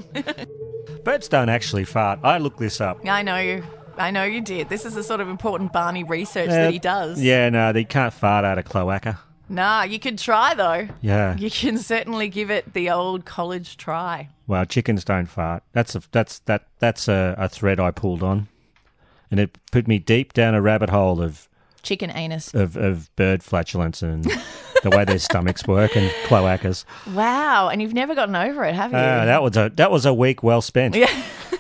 Birds don't actually fart. I looked this up. I know you. I know you did. This is the sort of important Barney research that he does. Yeah, no, they can't fart out of cloaca. Nah, you could try though. Yeah. You can certainly give it the old college try. Well, chickens don't fart. That's a that's that that's a, a thread I pulled on, and it put me deep down a rabbit hole of Chicken anus. of, of bird flatulence and the way their stomachs work and cloacas. Wow, and you've never gotten over it, have you? Ah, that was a that was a week well spent. Yeah.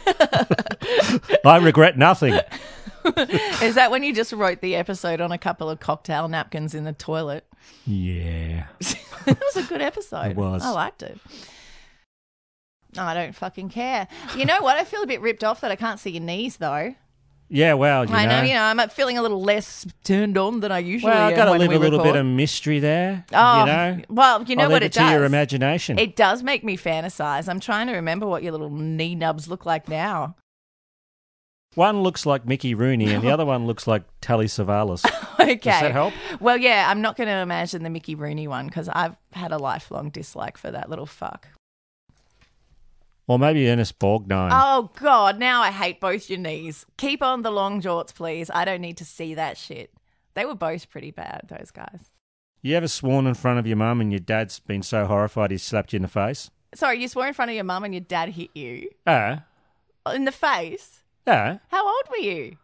I regret nothing. Is that when you just wrote the episode on a couple of cocktail napkins in the toilet? Yeah. it was a good episode. It was. I liked it. I don't fucking care. You know what? I feel a bit ripped off that I can't see your knees, though. Yeah, well, you I know, know. you know, I'm uh, feeling a little less turned on than I usually well, I am got to leave a little record. bit of mystery there. Oh, you know. well, you know I'll what it it to your imagination. It does make me fantasize. I'm trying to remember what your little knee nubs look like now. One looks like Mickey Rooney, and the other one looks like Telly Savalas. okay. Does that help? Well, yeah, I'm not going to imagine the Mickey Rooney one because I've had a lifelong dislike for that little fuck. Or maybe Ernest Borgnine. Oh God! Now I hate both your knees. Keep on the long jorts, please. I don't need to see that shit. They were both pretty bad, those guys. You ever sworn in front of your mum and your dad's been so horrified he slapped you in the face? Sorry, you swore in front of your mum and your dad hit you Ah, in the face. yeah. How old were you?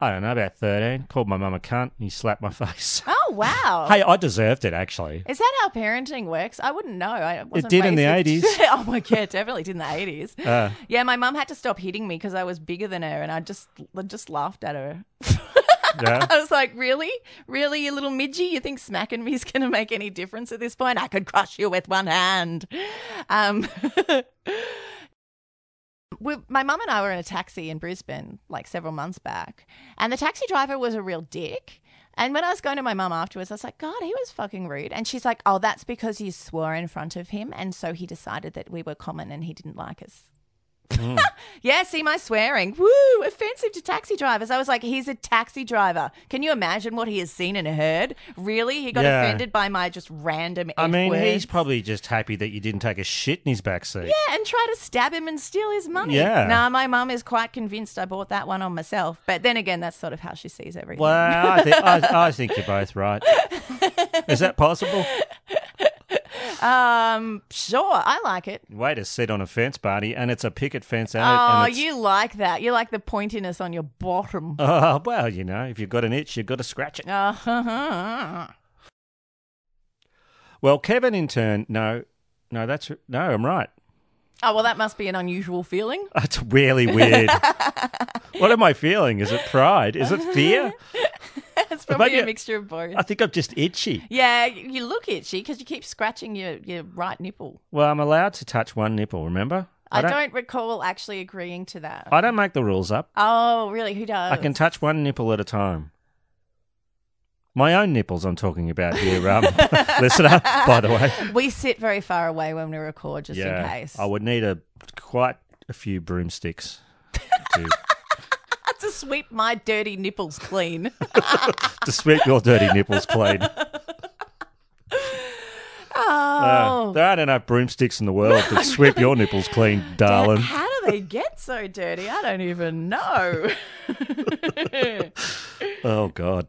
I don't know, about 13. Called my mum a cunt and he slapped my face. Oh wow. hey, I deserved it, actually. Is that how parenting works? I wouldn't know. I wasn't It did in the raised 80s. with- oh my god, definitely did in the eighties. Uh. yeah, my mum had to stop hitting me because I was bigger than her, and I just I just laughed at her. Yeah. I was like, "Really, really, you little midgie? You think smacking me is going to make any difference at this point? I could crush you with one hand." Um, we, my mum and I were in a taxi in Brisbane like several months back, and the taxi driver was a real dick. And when I was going to my mum afterwards, I was like, God, he was fucking rude. And she's like, Oh, that's because you swore in front of him. And so he decided that we were common and he didn't like us. Mm. Yeah, see my swearing. Woo, offensive to taxi drivers. I was like, he's a taxi driver. Can you imagine what he has seen and heard? Really? He got Yeah. offended by my just random I F mean, words? he's probably just happy that you didn't take a shit in his backseat. Yeah, and try to stab him and steal his money. Yeah. Nah, my mum is quite convinced I bought that one on myself. But then again, that's sort of how she sees everything. Well, I, thi- I, I think you're both right. Is that possible? um, sure, I like it. Way to sit on a fence, Barney, and it's a picket fence. And, Oh, and you like that. You like the pointiness on your bottom. Oh, well, you know, if you've got an itch, you've got to scratch it. Uh-huh. Well, Kevin, in turn, no, no, that's no, I'm right. Oh, well, that must be an unusual feeling. That's really weird. what am I feeling? Is it pride? Is it fear? it's probably Maybe a mixture of both. I think I'm just itchy. Yeah, you look itchy because you keep scratching your, your right nipple. Well, I'm allowed to touch one nipple. Remember? I don't, recall actually agreeing to that. I don't make the rules up. oh, really? Who does? I can touch one nipple at a time. My own nipples, I'm talking about here, um, listener. By the way, We sit very far away when we record, just yeah, in case. I would need a quite a few broomsticks to, to sweep my dirty nipples clean. to sweep your dirty nipples clean. oh. Uh, there aren't enough broomsticks in the world to sweep your nipples clean, darling. How do they get so dirty? I don't even know. Oh God.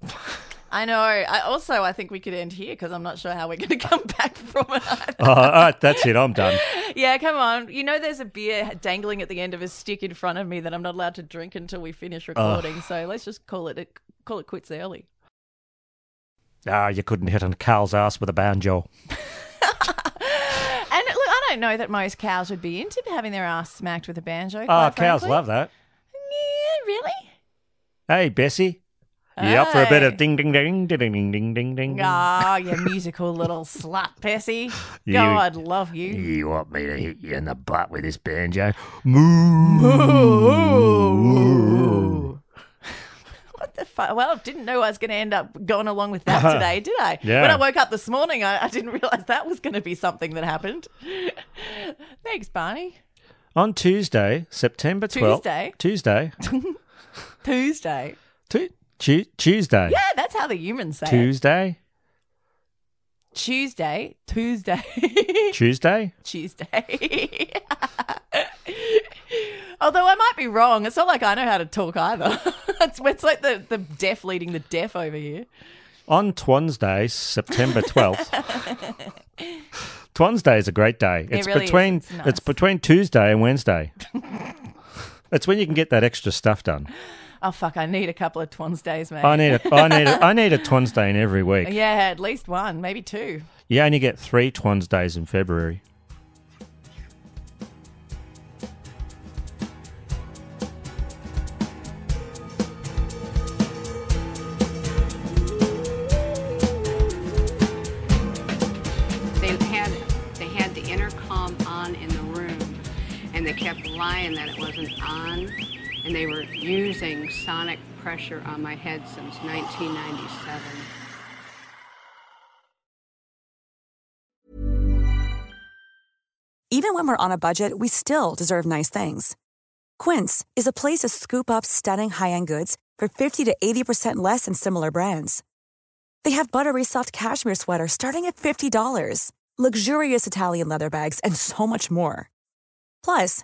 I know. I also I think we could end here because I'm not sure how we're going to come back from it. Oh, all right, that's it. I'm done. yeah, come on. You know, there's a beer dangling at the end of a stick in front of me that I'm not allowed to drink until we finish recording. So let's just call it call it quits early. Ah, you couldn't hit on Carl's ass with a banjo. And look, I don't know that most cows would be into having their ass smacked with a banjo. Oh, cows frankly. love that. Yeah, really? Hey, Bessie, Yep, for a bit of ding, ding, ding, ding, ding, ding, ding, ding. Ah, you musical little slut pissy. You, God love you. You want me to hit you in the butt with this banjo? Moo. Moo. what the fuck? Well, didn't know I was going to end up going along with that today, did I? Yeah. When I woke up this morning, I, I didn't realize that was going to be something that happened. Thanks, Barney. On Tuesday, September 12th. Tuesday. Tuesday. Tuesday. Tu- Tu- Tuesday. Yeah, that's how the humans say it. Tuesday. Tuesday. Tuesday. Tuesday. Tuesday. Although I might be wrong. It's not like I know how to talk either. it's, it's like the, the deaf leading the deaf over here. On Twansday, September 12th. Twansday is a great day. It It's really is. between It's nice. it's between Tuesday and Wednesday. it's when you can get that extra stuff done. Oh, fuck. I need a couple of Twans days, mate. I need a I need a, I need a Twansday in every week. Yeah, at least one, maybe two. You only get three Twansdays in February. They had they had the intercom on in the room, and they kept lying that it wasn't on, and they were using sonic pressure on my head since 1997. Even when we're on a budget, we still deserve nice things. Quince is a place to scoop up stunning high-end goods for 50 to 80% less than similar brands. They have buttery soft cashmere sweaters starting at $50, luxurious Italian leather bags, and so much more. Plus,